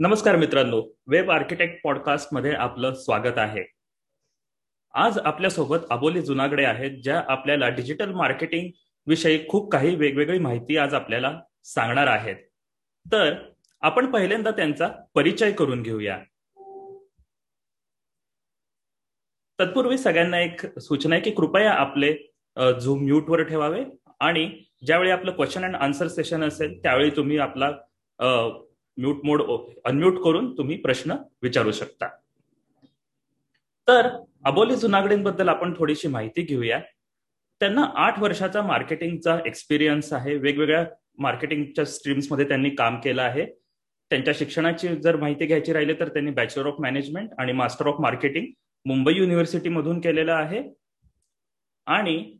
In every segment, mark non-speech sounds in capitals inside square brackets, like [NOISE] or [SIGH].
नमस्कार मित्रांनो web architect पॉडकास्टमध्ये आपलं स्वागत आहे. आज आपल्यासोबत अबोली जुनागडे आहेत ज्या आपल्याला डिजिटल मार्केटिंग विषयी खूप काही वेगवेगळी माहिती आज आपल्याला सांगणार आहेत. तर आपण पहिल्यांदा त्यांचा परिचय करून घेऊया. तत्पूर्वी सगळ्यांना एक सूचना आहे की कृपया आपले झूम म्यूटवर ठेवावे आणि ज्यावेळी आपलं क्वेश्चन अँड आन्सर सेशन असेल त्यावेळी तुम्ही आपला म्यूट मोड अनम्यूट करून तुम्ही प्रश्न विचारू शकता. तर अबोली जुनागडेंबद्दल आपण थोडीशी माहिती घेऊया. त्यांना आठ वर्षाचा मार्केटिंगचा एक्सपिरियन्स आहे. वेगवेगळ्या मार्केटिंगच्या स्ट्रीम्समध्ये त्यांनी काम केलं आहे. त्यांच्या शिक्षणाची जर माहिती घ्यायची राहिली तर त्यांनी बॅचलर ऑफ मॅनेजमेंट आणि मास्टर ऑफ मार्केटिंग मुंबई युनिव्हर्सिटीमधून केलेलं आहे. आणि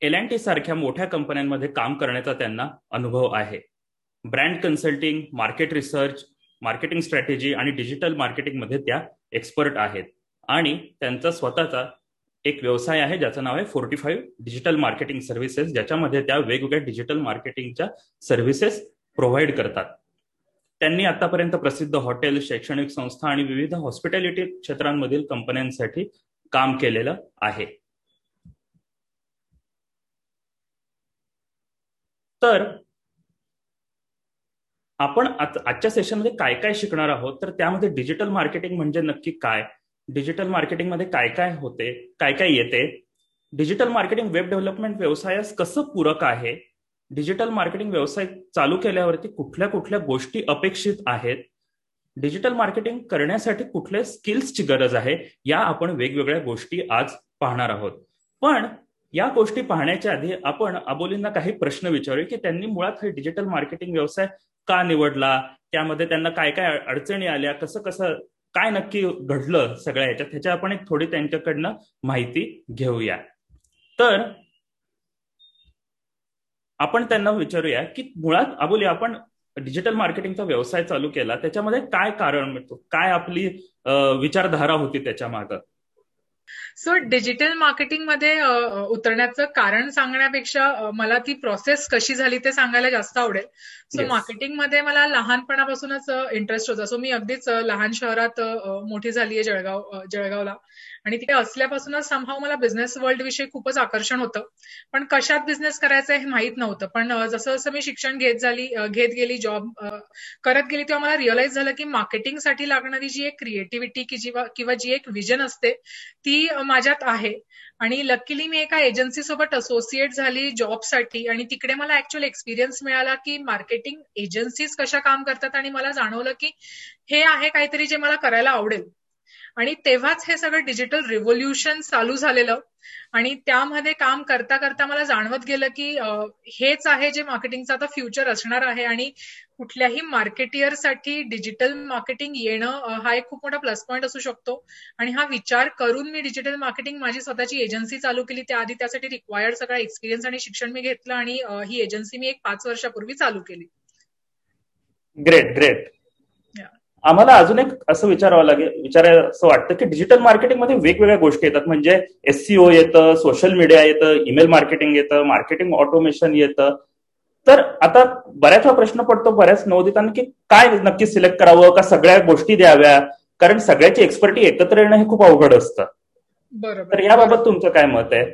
एल अँड टी सारख्या मोठ्या कंपन्यांमध्ये काम करण्याचा त्यांना अनुभव आहे. Brand consulting market research marketing strategy आणि डिजिटल मार्केटिंगमध्ये त्या एक्सपर्ट आहेत. आणि त्यांचा स्वतःचा एक व्यवसाय आहे ज्याचं नाव आहे forty five digital marketing services ज्याच्यामध्ये त्या वेगवेगळ्या डिजिटल मार्केटिंगच्या सर्व्हिसेस प्रोव्हाइड करतात. त्यांनी आतापर्यंत प्रसिद्ध हॉटेल शैक्षणिक संस्था आणि विविध हॉस्पिटॅलिटी क्षेत्रांमधील कंपन्यांसाठी काम केलेलं आहे. तर आपण आजच्या सेशनमध्ये काय काय शिकणार आहोत? तर त्यामध्ये डिजिटल मार्केटिंग म्हणजे नक्की काय? डिजिटल मार्केटिंगमध्ये काय काय होते? काय काय येते? डिजिटल मार्केटिंग वेब डेव्हलपमेंट व्यवसायास कसं पूरक आहे? डिजिटल मार्केटिंग व्यवसाय चालू केल्यावरती कुठल्या कुठल्या गोष्टी अपेक्षित आहेत? डिजिटल मार्केटिंग करण्यासाठी कुठल्या स्किल्सची गरज आहे? या आपण वेगवेगळ्या गोष्टी आज पाहणार आहोत. पण या गोष्टी पाहण्याच्या आधी आपण अबोलींना काही प्रश्न विचारूया की त्यांनी मुळात हे डिजिटल मार्केटिंग व्यवसाय का निवडला? त्यामध्ये त्यांना काय काय अडचणी आल्या? कसं कसं काय नक्की घडलं सगळ्या ह्याच्यात? ह्याच्या आपण एक थोडी त्यांच्याकडनं माहिती घेऊया. तर आपण त्यांना विचारूया की मुळात अबोली आपण डिजिटल मार्केटिंगचा व्यवसाय चालू केला. त्याच्यामध्ये काय कारण मिळतो? काय आपली विचारधारा होती त्याच्या मागं सो डिजिटल मार्केटिंगमध्ये उतरण्याचं कारण सांगण्यापेक्षा मला ती प्रोसेस कशी झाली ते सांगायला जास्त आवडेल. सो मार्केटिंगमध्ये मला लहानपणापासूनच इंटरेस्ट होता. सो मी अगदीच लहान शहरात मोठी झाली आहे जळगाव जळगावला. आणि तिथे असल्यापासूनच संभाव मला बिझनेस वर्ल्ड विषयी खूपच आकर्षण होतं. पण कशात बिझनेस करायचं हे माहीत नव्हतं. पण जसं जसं मी शिक्षण घेत झाली घेत गेली जॉब करत गेली तेव्हा मला रिअलाइज झालं की मार्केटिंगसाठी लागणारी जी एक क्रिएटिव्हिटी किंवा जी एक विजन असते ती माझ्यात आहे. आणि लकीली मी एका एजन्सी सोबत असोसिएट झाली जॉबसाठी आणि तिकडे मला ऍक्च्युअल एक्सपिरियन्स मिळाला की मार्केटिंग एजन्सीज कशा काम करतात आणि मला जाणवलं की हे आहे काहीतरी जे मला करायला आवडेल. आणि तेव्हाच हे सगळं डिजिटल रिव्होल्युशन चालू झालेलं. आणि त्यामध्ये काम करता करता मला जाणवत गेलं की हेच आहे जे मार्केटिंगचं आता फ्युचर असणार आहे. आणि कुठल्याही मार्केटियरसाठी डिजिटल मार्केटिंग येणं हा एक खूप मोठा प्लस पॉईंट असू शकतो. आणि हा विचार करून मी डिजिटल मार्केटिंग माझी स्वतःची एजन्सी चालू केली. त्याआधी त्यासाठी रिक्वायर्ड सगळा एक्सपिरियन्स आणि शिक्षण मी घेतलं आणि ही एजन्सी मी एक पाच वर्षापूर्वी चालू केली. ग्रेट ग्रेट आम्हाला अजून एक असं विचारावं लागेल विचारायला असं वाटतं की डिजिटल मार्केटिंगमध्ये वेगवेगळ्या गोष्टी येतात. म्हणजे एससीओ येतं सोशल मीडिया येतं ईमेल मार्केटिंग येतं मार्केटिंग ऑटोमेशन येतं. तर आता बऱ्याच हा प्रश्न पडतो बऱ्याच नवोदितांना की काय नक्की सिलेक्ट करावं का सगळ्या गोष्टी द्याव्या? कारण सगळ्याची एक्सपर्टी एकत्र येणं हे खूप अवघड असतं. तर याबाबत तुमचं काय मत आहे?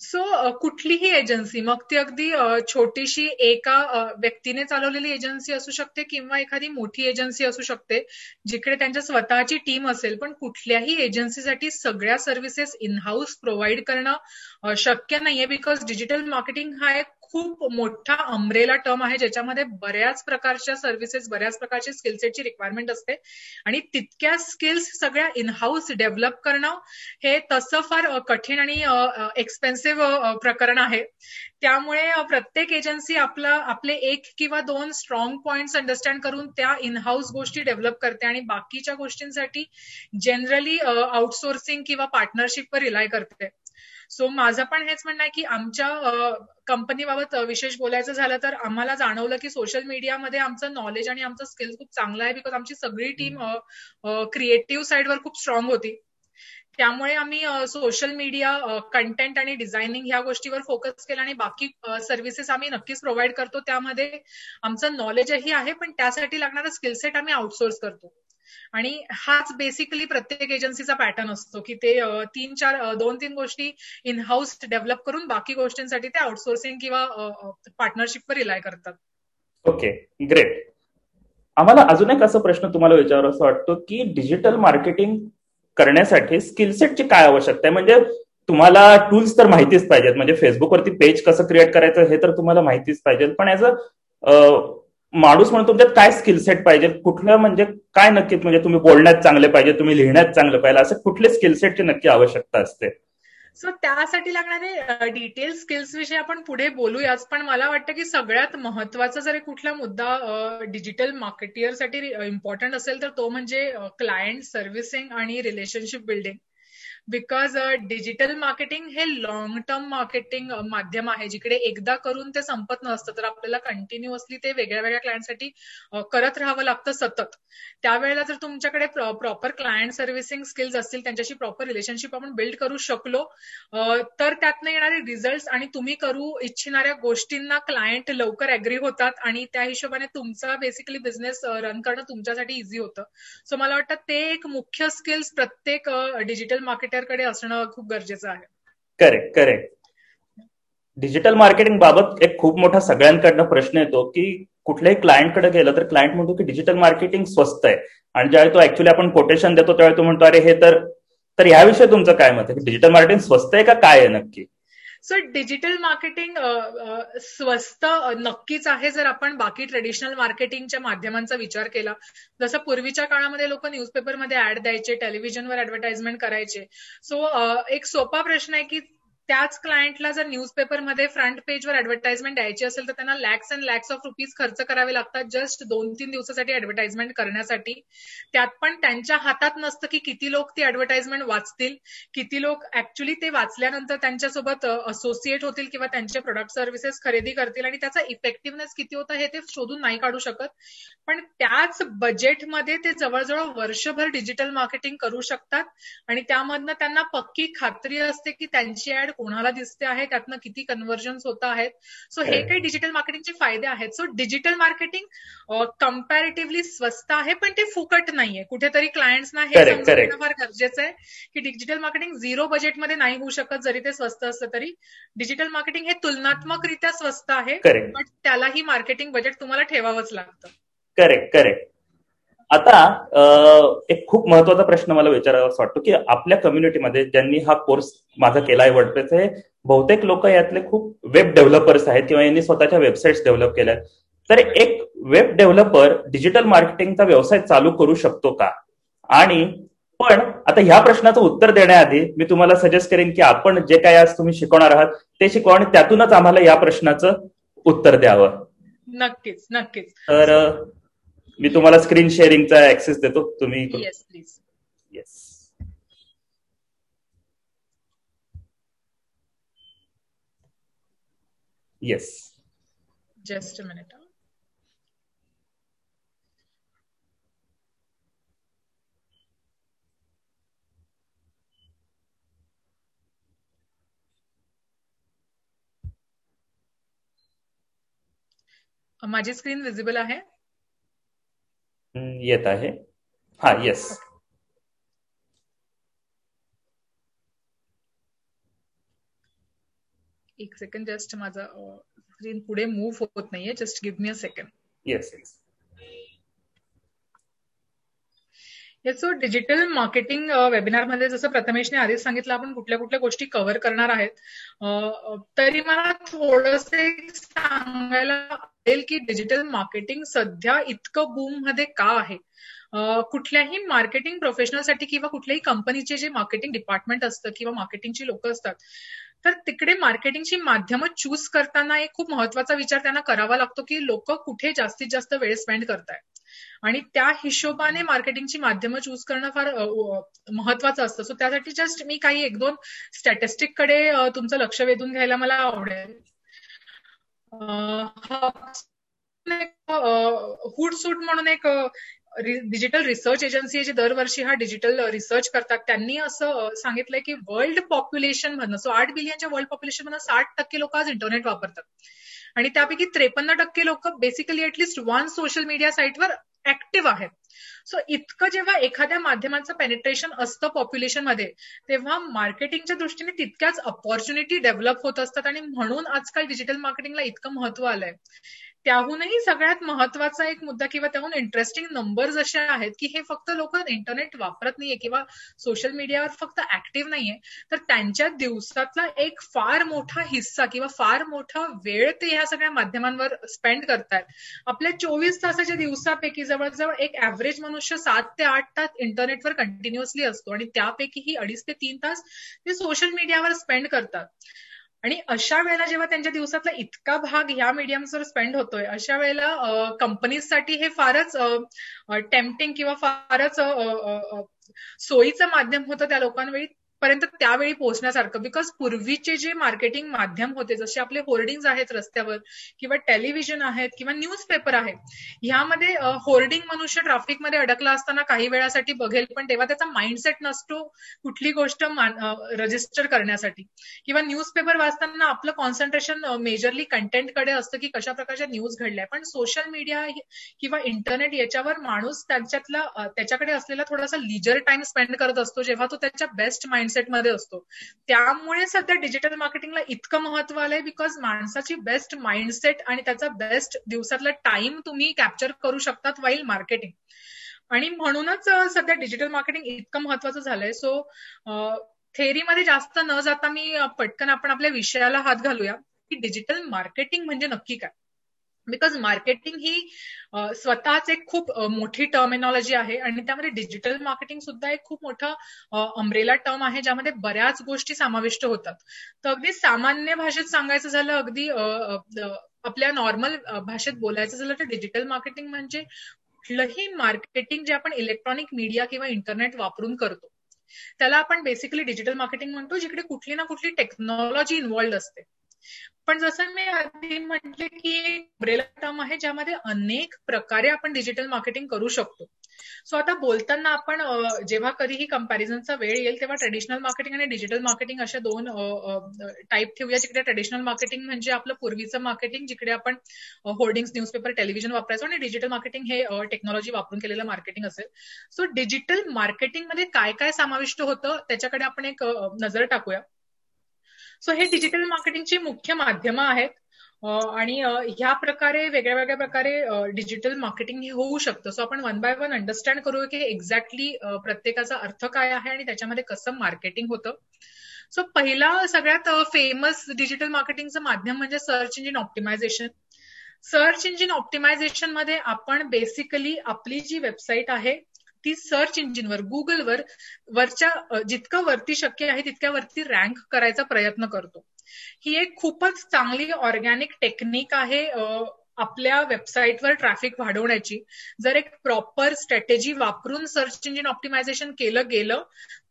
सो कुठलीही एजन्सी मग ती अगदी छोटीशी एका व्यक्तीने चालवलेली एजन्सी असू शकते किंवा एखादी मोठी एजन्सी असू शकते जिकडे त्यांच्या स्वतःची टीम असेल पण कुठल्याही एजन्सीसाठी सगळ्या सर्व्हिसेस इन हाऊस प्रोव्हाइड करणं शक्य नाहीये बिकॉज डिजिटल मार्केटिंग हा एक खूप मोठा अम्ब्रेला टर्म आहे ज्याच्यामध्ये बऱ्याच प्रकारच्या सर्व्हिसेस बऱ्याच प्रकारच्या स्किलसेटची रिक्वायरमेंट असते. आणि तितक्या स्किल्स सगळ्या इनहाऊस डेव्हलप करणं हे तसं फार कठीण आणि एक्सपेन्सिव्ह प्रकरण आहे. त्यामुळे प्रत्येक एजन्सी आपला आपले एक किंवा दोन स्ट्रॉंग पॉइंट्स अंडरस्टँड करून त्या इनहाऊस गोष्टी डेव्हलप करते आणि बाकीच्या गोष्टींसाठी जनरली आउटसोर्सिंग किंवा पार्टनरशिपवर रिलाय करते. सो माझं पण हेच म्हणणं आहे की आमच्या कंपनीबाबत विशेष बोलायचं झालं तर आम्हाला जाणवलं की सोशल मीडियामध्ये आमचं नॉलेज आणि आमचं स्किल्स खूप चांगलं आहे बिकॉज आमची सगळी टीम क्रिएटिव्ह साईडवर खूप स्ट्रॉंग होती. त्यामुळे आम्ही सोशल मीडिया कंटेंट आणि डिझायनिंग ह्या गोष्टीवर फोकस केला आणि बाकी सर्व्हिसेस आम्ही नक्कीच प्रोव्हाइड करतो. त्यामध्ये आमचं नॉलेजही आहे पण त्यासाठी लागणारा स्किल सेट आम्ही आउटसोर्स करतो. आणि हाच बेसिकली प्रत्येक एजन्सीचा पॅटर्न असतो की ते तीन चार दोन तीन गोष्टी इन हाऊस डेव्हलप करून बाकी गोष्टींसाठी ते आउटसोर्सिंग किंवा पार्टनरशिपवर रिलाय करतात. ओके ग्रेट आम्हाला अजून एक असा प्रश्न तुम्हाला विचार असं वाटतो की डिजिटल मार्केटिंग करण्यासाठी स्किलसेटची काय आवश्यकता आहे? म्हणजे तुम्हाला टूल्स तर माहितीच पाहिजेत. म्हणजे फेसबुकवरती पेज कसं क्रिएट करायचं हे तर तुम्हाला माहितीच पाहिजे पण ऍज अ माणूस म्हणून तुमच्यात काय स्किल सेट पाहिजे? कुठलं म्हणजे काय नक्कीच म्हणजे तुम्ही बोलण्यात चांगले पाहिजे तुम्ही लिहिण्यात चांगलं पाहिजे असं कुठले स्किल सेटची नक्की आवश्यकता असते? सो त्यासाठी लागणारे डिटेल स्किल्स विषयी आपण पुढे बोलूयाच पण मला वाटतं की सगळ्यात महत्त्वाचा जर कुठला मुद्दा डिजिटल मार्केटियरसाठी इम्पॉर्टंट असेल तर तो म्हणजे क्लायंट सर्व्हिसिंग आणि relationship building because digital marketing हे लॉंग टर्म मार्केटिंग माध्यम आहे. जिकडे एकदा करून ते संपत नसतं तर आपल्याला कंटिन्युअसली ते वेगळ्या वेगळ्या क्लायंटसाठी uh, करत राहावं लागतं सतत. त्यावेळेला जर तुमच्याकडे प्रॉपर क्लायंट सर्व्हिसिंग स्किल्स असतील त्यांच्याशी प्रॉपर रिलेशनशिप आपण बिल्ड करू शकलो uh, तर त्यातनं येणारे रिझल्ट आणि तुम्ही करू इच्छिणाऱ्या गोष्टींना क्लायंट लवकर अग्री होतात आणि त्या हिशोबाने तुमचा बेसिकली बिझनेस रन करणं तुमच्यासाठी इझी होतं. सो मला वाटतं ते एक मुख्य स्किल्स प्रत्येक uh, डिजिटल मार्केट मार्केटरकडे असणं खूप गरजेचं आहे. करेक्ट करेक्ट डिजिटल मार्केटिंग बाबत एक खूप मोठा सगळ्यांकडनं प्रश्न येतो की कुठल्याही क्लायंटकडे गेलं तर क्लायंट म्हणतो की डिजिटल मार्केटिंग स्वस्त आहे. आणि ज्यावेळी तो ऍक्च्युली आपण कोटेशन देतो त्यावेळी तो म्हणतो अरे हे तर तर याविषयी तुमचं काय मत आहे? डिजिटल मार्केटिंग स्वस्त आहे का? काय आहे नक्की? सो डिजिटल मार्केटिंग स्वस्त नक्कीच आहे जर आपण बाकी ट्रेडिशनल मार्केटिंगच्या माध्यमांचा विचार केला. जसं पूर्वीच्या काळामध्ये लोक न्यूजपेपरमध्ये ऍड द्यायचे टेलिव्हिजनवर ऍडव्हर्टाइजमेंट करायचे. सो एक सोपा प्रश्न आहे की त्याच क्लायंटला जर न्यूजपेपरमध्ये फ्रंट पेजवर ऍडव्हर्टाइजमेंट द्यायची असेल तर त्यांना lakhs and lakhs of rupees खर्च करावे लागतात जस्ट दोन तीन दिवसासाठी ऍडव्हर्टाइजमेंट करण्यासाठी. त्यात पण त्यांच्या हातात नसतं की किती लोक ती ऍडव्हर्टाइजमेंट वाचतील किती लोक ऍक्च्युली ते वाचल्यानंतर त्यांच्यासोबत असोसिएट होतील किंवा त्यांचे प्रोडक्ट सर्व्हिसेस खरेदी करतील आणि त्याचा इफेक्टिव्हनेस किती होतं हे ते शोधून नाही काढू शकत. पण त्याच बजेटमध्ये ते जवळजवळ वर्षभर डिजिटल मार्केटिंग करू शकतात आणि त्यामधनं त्यांना पक्की खात्री असते की त्यांची ऍड कोणाला दिसते आहे त्यातनं किती कन्व्हर्जन होत आहेत. सो हे काही डिजिटल मार्केटिंगचे फायदे आहेत. सो डिजिटल मार्केटिंग कम्पॅरेटिव्हली स्वस्त आहे पण ते फुकट नाहीये. कुठेतरी क्लायंट्सना हे समजणं फार गरजेचं आहे की डिजिटल मार्केटिंग झिरो बजेटमध्ये नाही होऊ शकत. जरी ते स्वस्त असतं तरी डिजिटल मार्केटिंग हे तुलनात्मकरित्या स्वस्त आहे पण त्यालाही मार्केटिंग बजेट तुम्हाला ठेवावंच लागतं. करेक्ट करेक्ट आता एक खूप महत्त्वाचा प्रश्न मला विचारावा असं वाटतो की आपल्या कम्युनिटीमध्ये ज्यांनी हा कोर्स माझा केला आहे वर्डप्रेस हे बहुतेक लोक यातले खूप वेब डेव्हलपर्स आहेत किंवा यांनी स्वतःच्या वेबसाईट डेव्हलप केल्या तर एक वेब डेव्हलपर डिजिटल मार्केटिंगचा व्यवसाय चालू करू शकतो का? आणि पण आता ह्या प्रश्नाचं उत्तर देण्याआधी मी तुम्हाला सजेस्ट करेन की आपण जे काय आज तुम्ही शिकवणार आहात ते शिकवा आणि त्यातूनच आम्हाला या प्रश्नाचं उत्तर द्यावं. नक्कीच नक्कीच. तर मी तुम्हाला स्क्रीन शेअरिंगचा ऍक्सेस देतो. तुम्ही yes please yes yes just minute माझी स्क्रीन विजिबल आहे? येत आहे हा येस एक सेकंड जस्ट माझा स्क्रीन पुढे मूव्ह होत नाहीये. Just give me a second yes yes so digital marketing वेबिनारमध्ये जसं प्रथमेशने आधीच सांगितलं आपण कुठल्या कुठल्या गोष्टी कव्हर करणार आहेत. तरी मला थोडस सांगायला आवडेल की डिजिटल मार्केटिंग सध्या इतकं बूममध्ये का आहे? कुठल्याही मार्केटिंग प्रोफेशनलसाठी किंवा कुठल्याही कंपनीचे जे मार्केटिंग डिपार्टमेंट असतं किंवा मार्केटिंगची लोक असतात तर तिकडे मार्केटिंगची माध्यमं चूज करताना एक खूप महत्त्वाचा विचार त्यांना करावा लागतो की लोक कुठे जास्तीत जास्त वेळ स्पेंड करतायत. आणि त्या हिशोबाने मार्केटिंगची माध्यमं चूज करणं फार महत्वाचं असतं. सो त्यासाठी जस्ट मी काही एक दोन स्टॅटिस्टिककडे तुमचं लक्ष वेधून घ्यायला मला आवडेल. हुड सूट म्हणून एक डिजिटल रिसर्च एजन्सी जी दरवर्षी हा डिजिटल रिसर्च करतात. त्यांनी असं सांगितलंय की वर्ल्ड पॉप्युलेशन मधनं सो आठ बिलियनच्या वर्ल्ड पॉप्युलेशन म्हणून साठ टक्के लोक आज इंटरनेट वापरतात. आणि त्यापैकी त्रेपन्न टक्के लोक basically at least one social media साईटवर ऍक्टिव्ह आहेत. सो इतकं जेव्हा एखाद्या माध्यमाचं पेनिट्रेशन असतं पॉप्युलेशनमध्ये तेव्हा मार्केटिंगच्या दृष्टीने तितक्याच अपॉर्च्युनिटी डेव्हलप होत असतात आणि म्हणून आजकाल डिजिटल मार्केटिंगला इतकं महत्त्व आलंय. त्याहूनही सगळ्यात महत्त्वाचा एक मुद्दा किंवा त्याहून इंटरेस्टिंग नंबर्स असे आहेत की हे फक्त लोक इंटरनेट वापरत नाहीये किंवा सोशल मीडियावर फक्त ऍक्टिव्ह नाहीये तर त्यांच्या दिवसातला एक फार मोठा हिस्सा किंवा फार मोठा वेळ ते ह्या सगळ्या माध्यमांवर स्पेंड करतात आपल्या चोवीस तासाच्या दिवसापैकी जवळजवळ एक ऍव्हरेज मनुष्य सात ते आठ तास इंटरनेटवर कंटिन्युअसली असतो आणि त्यापैकी ही अडीच ते तीन तास ते सोशल मीडियावर स्पेंड करतात. आणि अशा वेळेला जेव्हा त्यांच्या दिवसातला इतका भाग ह्या मीडियम्सवर स्पेंड होतोय अशा वेळेला कंपनीजसाठी हे फारच टेम्पटिंग किंवा फारच सोयीचं माध्यम होतं त्या लोकांवेळी. पर्यंत त्यावेळी पोहोचण्यासारखं बिकॉज पूर्वीचे जे मार्केटिंग माध्यम होते जसे आपले होर्डिंग आहेत रस्त्यावर किंवा टेलिव्हिजन आहेत किंवा न्यूजपेपर आहे ह्यामध्ये होर्डिंग मनुष्य ट्राफिकमध्ये अडकला असताना काही वेळासाठी बघेल पण तेव्हा त्याचा माइंडसेट नसतो कुठली गोष्ट रजिस्टर करण्यासाठी. किंवा न्यूजपेपर वाचताना आपलं कॉन्सन्ट्रेशन मेजरली कंटेंटकडे असतं की कशा प्रकारच्या न्यूज घडल्या. पण सोशल मीडिया किंवा इंटरनेट याच्यावर माणूस त्यांच्यातला त्याच्याकडे असलेला थोडासा लिजर टाइम स्पेंड करत असतो जेव्हा तो त्याच्या बेस्ट माइंड मध्ये असतो. त्यामुळे सध्या डिजिटल मार्केटिंगला इतकं महत्त्व आलंय बिकॉज माणसाची बेस्ट माइंडसेट आणि त्याचा बेस्ट दिवसातला टाइम तुम्ही कॅप्चर करू शकतात वाईल मार्केटिंग आणि म्हणूनच सध्या डिजिटल मार्केटिंग इतकं महत्वाचं झालंय. सो थेरीमध्ये जास्त न जाता मी पटकन आपण आपल्या विषयाला हात घालूया. की डिजिटल मार्केटिंग म्हणजे नक्की काय? बिकॉज मार्केटिंग ही स्वतःच एक खूप मोठी टर्मिनॉलॉजी आहे आणि त्यामध्ये डिजिटल मार्केटिंग सुद्धा एक खूप मोठं अम्ब्रेला टर्म आहे ज्यामध्ये बऱ्याच गोष्टी समाविष्ट होतात. तर अगदी सामान्य भाषेत सांगायचं झालं अगदी आपल्या नॉर्मल भाषेत बोलायचं झालं तर डिजिटल मार्केटिंग म्हणजे कुठलंही मार्केटिंग जे आपण इलेक्ट्रॉनिक मीडिया किंवा इंटरनेट वापरून करतो. त्याला आपण बेसिकली डिजिटल मार्केटिंग म्हणतो जिकडे कुठली ना कुठली टेक्नॉलॉजी इन्व्हॉल्ड असते. पण जसं मी आधी म्हटले की ब्रेला टर्म आहे ज्यामध्ये अनेक प्रकारे आपण डिजिटल मार्केटिंग करू शकतो. सो आता बोलताना आपण जेव्हा कधीही कंपॅरिझनचा वेळ येईल तेव्हा ट्रेडिशनल मार्केटिंग आणि डिजिटल मार्केटिंग अशा दोन टाईप ठेवूया जिकडे ट्रेडिशनल मार्केटिंग म्हणजे आपलं पूर्वीचं मार्केटिंग जिकडे आपण होर्डिंग्स न्यूजपेपर टेलिव्हिजन वापरायचो आणि डिजिटल मार्केटिंग हे टेक्नॉलॉजी वापरून केलेलं मार्केटिंग असेल. सो डिजिटल मार्केटिंगमध्ये काय काय समाविष्ट होतं त्याच्याकडे आपण एक नजर टाकूया. सो हे डिजिटल मार्केटिंगची मुख्य माध्यमं आहेत. आणि ह्या प्रकारे वेगळ्या वेगळ्या प्रकारे डिजिटल मार्केटिंग हे होऊ शकतं. सो आपण वन बाय वन अंडरस्टँड करूया की एक्झॅक्टली प्रत्येकाचा अर्थ काय आहे आणि त्याच्यामध्ये कसं मार्केटिंग होतं. सो पहिला सगळ्यात फेमस डिजिटल मार्केटिंगचं माध्यम म्हणजे search engine optimisation search engine ऑप्टिमायझेशनमध्ये आपण बेसिकली आपली जी वेबसाईट आहे ती सर्च इंजिनवर गुगलवर वरच्या जितकं वरती शक्य आहे तितक्या वरती रँक करायचा प्रयत्न करतो. ही एक खूपच चांगली ऑर्गॅनिक टेक्निक आहे आपल्या वेबसाईटवर ट्रॅफिक वाढवण्याची. जर एक प्रॉपर स्ट्रॅटेजी वापरून सर्च इंजिन ऑप्टिमायझेशन केलं गेलं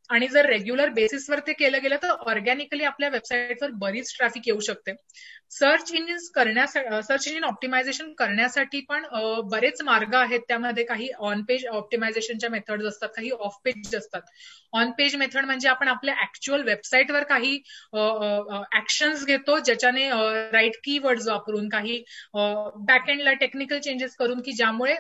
आणि जर रेग्युलर बेसिसवर ते केलं गेलं तर ऑर्गॅनिकली आपल्या वेबसाईटवर बरीच ट्रॅफिक येऊ शकते. सर्च इंजिन करण्यासाठी सर्च इंजिन ऑप्टिमायझेशन करण्यासाठी पण बरेच मार्ग आहेत. त्यामध्ये काही ऑन पेज ऑप्टिमायझेशनच्या मेथड्स असतात काही ऑफ पेज असतात. ऑन पेज मेथड म्हणजे आपण आपल्या ऍक्च्युअल वेबसाईटवर काही ऍक्शन्स घेतो ज्याच्याने राईट कीवर्ड वापरून काही बॅकएंडला टेक्निकल चेंजेस करून की ज्यामुळे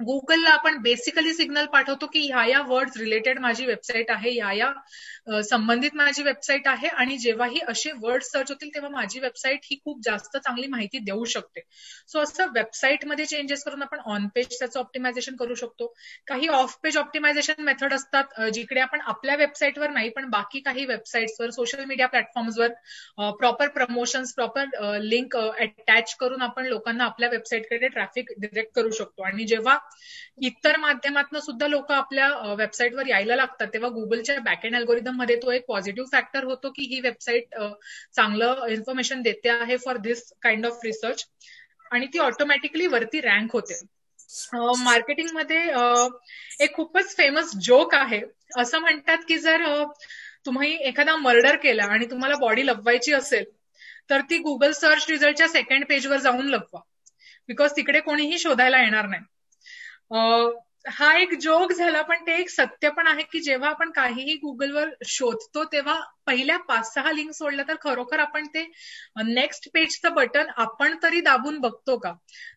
गुगलला आपण बेसिकली सिग्नल पाठवतो की ह्या या वर्ड्स रिलेटेड माझी वेबसाईट आहे ह्या या संबंधित माझी वेबसाईट आहे आणि जेव्हाही असे वर्ड सर्च होतील तेव्हा माझी वेबसाईट ही खूप जास्त चांगली माहिती देऊ शकते. सो असं वेबसाईटमध्ये चेंजेस करून आपण ऑन पेज त्याचं ऑप्टिमायझेशन करू शकतो. काही ऑफ पेज ऑप्टिमायझेशन मेथड असतात जिकडे आपण आपल्या वेबसाईटवर नाही पण बाकी काही वेबसाईट्सवर social media प्लॅटफॉर्म्सवर proper promotions proper link attach करून आपण लोकांना आपल्या वेबसाईटकडे ट्रॅफिक डिरेक्ट करू शकतो. आणि जेव्हा इतर माध्यमातून सुद्धा लोक आपल्या वेबसाईटवर यायला लागतात. तेव्हा गुगलच्या बॅकएंड अल्गोरिदममध्ये तो एक पॉझिटिव्ह फॅक्टर होतो की ही वेबसाईट चांगलं इन्फॉर्मेशन देते आहे for this kind of research आणि ती ऑटोमॅटिकली वरती रँक होते. मार्केटिंगमध्ये एक खूपच फेमस जोक आहे. असं म्हणतात की जर तुम्ही एखादा मर्डर केला आणि तुम्हाला बॉडी लपवायची असेल तर ती गुगल सर्च रिझल्टच्या सेकंड पेजवर जाऊन लपवा. बिकॉज तिकडे कोणीही शोधायला येणार नाही. हा एक जोक झाला पण ते एक सत्य पण आहे की जेव्हा आपण काहीही गुगलवर शोधतो तेव्हा पहिल्या पाच सहा लिंक सोडल्या तर खरोखर आपण ते नेक्स्ट पेजचं बटन आपण तरी दाबून बघतो का?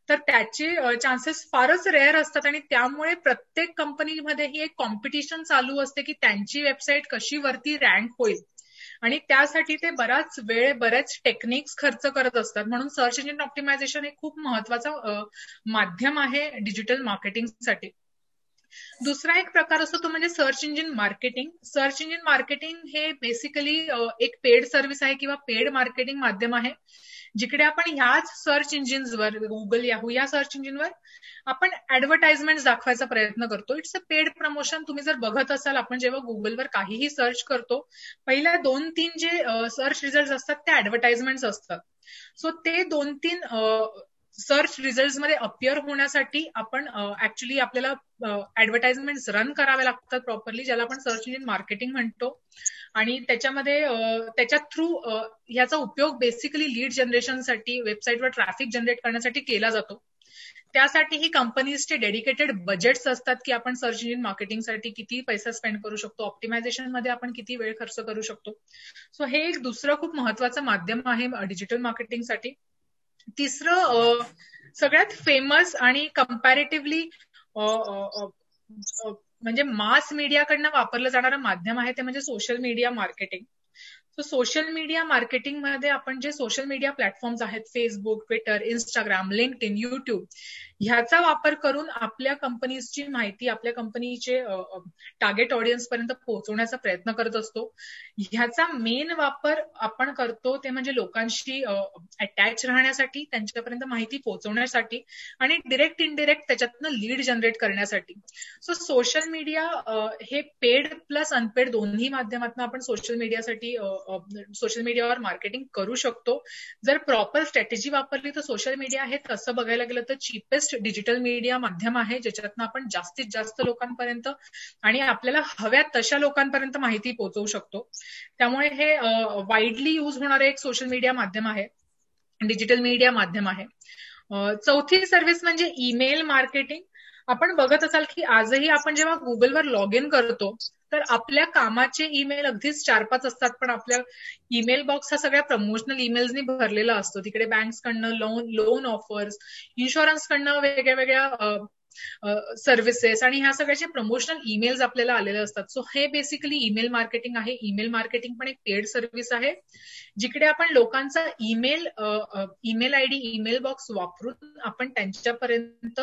तर त्याचे चान्सेस फारच रेअर असतात आणि त्यामुळे प्रत्येक कंपनीमध्ये ही एक कॉम्पिटिशन चालू असते की त्यांची वेबसाईट कशी वरती रँक होईल. आणि त्यासाठी ते बराच वेळ बरेच टेक्निक्स खर्च करत असतात. म्हणून सर्च इंजिन ऑप्टिमायझेशन हे खूप महत्वाचं माध्यम आहे डिजिटल मार्केटिंगसाठी दुसरा एक प्रकार असतो तो म्हणजे search engine marketing search engine marketing हे बेसिकली एक पेड सर्व्हिस आहे किंवा पेड मार्केटिंग माध्यम आहे. जिकडे आपण ह्याच सर्च इंजिन्सवर गुगल याहू या सर्च इंजिनवर आपण ऍडव्हर्टाइजमेंट दाखवायचा प्रयत्न करतो. इट्स अ पेड प्रमोशन तुम्ही जर बघत असाल आपण जेव्हा गुगलवर काहीही सर्च करतो पहिल्या दोन तीन जे सर्च रिझल्ट असतात ते ऍडव्हर्टाइजमेंट असतात. सो ते दोन तीन सर्च रिझल्टमध्ये अपिअर होण्यासाठी आपण ऍक्च्युली आपल्याला ऍडव्हर्टाइजमेंट रन करावे लागतात प्रॉपरली ज्याला आपण सर्च इंजिन मार्केटिंग म्हणतो. आणि त्याच्यामध्ये त्याच्या थ्रू ह्याचा उपयोग बेसिकली लीड जनरेशनसाठी वेबसाईटवर ट्रॅफिक जनरेट करण्यासाठी केला जातो. त्यासाठी ही कंपनीजचे डेडिकेटेड बजेट्स असतात की आपण सर्च इंजिन मार्केटिंगसाठी किती पैसा स्पेंड करू शकतो ऑप्टिमायझेशनमध्ये आपण किती वेळ खर्च करू शकतो. सो हे एक दुसरं खूप महत्वाचं माध्यम आहे डिजिटल मार्केटिंगसाठी तिसरं सगळ्यात फेमस आणि कम्पॅरेटिव्हली म्हणजे मास मीडियाकडनं वापरलं जाणारं माध्यम आहे ते म्हणजे social media marketing so social media मार्केटिंगमध्ये आपण जे सोशल मीडिया प्लॅटफॉर्म्स आहेत Facebook Twitter Instagram LinkedIn YouTube ह्याचा वापर करून आपल्या कंपनीजची माहिती आपल्या कंपनीचे टार्गेट ऑडियन्स पर्यंत पोहोचवण्याचा प्रयत्न करत असतो. ह्याचा मेन वापर आपण करतो ते म्हणजे लोकांशी अटॅच राहण्यासाठी त्यांच्यापर्यंत माहिती पोहोचवण्यासाठी आणि डिरेक्ट इनडिरेक्ट त्याच्यातनं लीड जनरेट करण्यासाठी. सो सोशल मीडिया हे पेड प्लस अनपेड दोन्ही माध्यमातून आपण सोशल मीडियासाठी सोशल मीडियावर मार्केटिंग करू शकतो. जर प्रॉपर स्ट्रॅटेजी वापरली तर सोशल मीडिया हे तसं बघायला गेलं तर चीपेस्ट डिजिटल मीडिया माध्यम आहे ज्याच्यातनं आपण जास्तीत जास्त लोकांपर्यंत आणि आपल्याला हव्या तशा लोकांपर्यंत माहिती पोहोचवू शकतो. त्यामुळे हे वाईडली युज होणारे एक सोशल मीडिया माध्यम आहे. डिजिटल मीडिया माध्यम आहे. चौथी सर्व्हिस म्हणजे ईमेल मार्केटिंग आपण बघत असाल की आजही आपण जेव्हा गुगलवर लॉग इन करतो तर आपल्या कामाचे ईमेल अगदीच चार पाच असतात पण आपल्या ईमेल बॉक्स हा सगळ्या प्रमोशनल ईमेल्सनी भरलेला असतो. तिकडे बँक्सकडनं लोन लोन ऑफर्स इन्शुरन्सकडनं वेगळ्या वेगळ्या सर्व्हिसेस आणि ह्या सगळ्याचे प्रमोशनल ईमेल्स आपल्याला आलेले असतात. सो हे बेसिकली ईमेल मार्केटिंग आहे. ईमेल मार्केटिंग पण एक पेड सर्व्हिस आहे. जिकडे आपण लोकांचा email email I D email box वापरून आपण त्यांच्यापर्यंत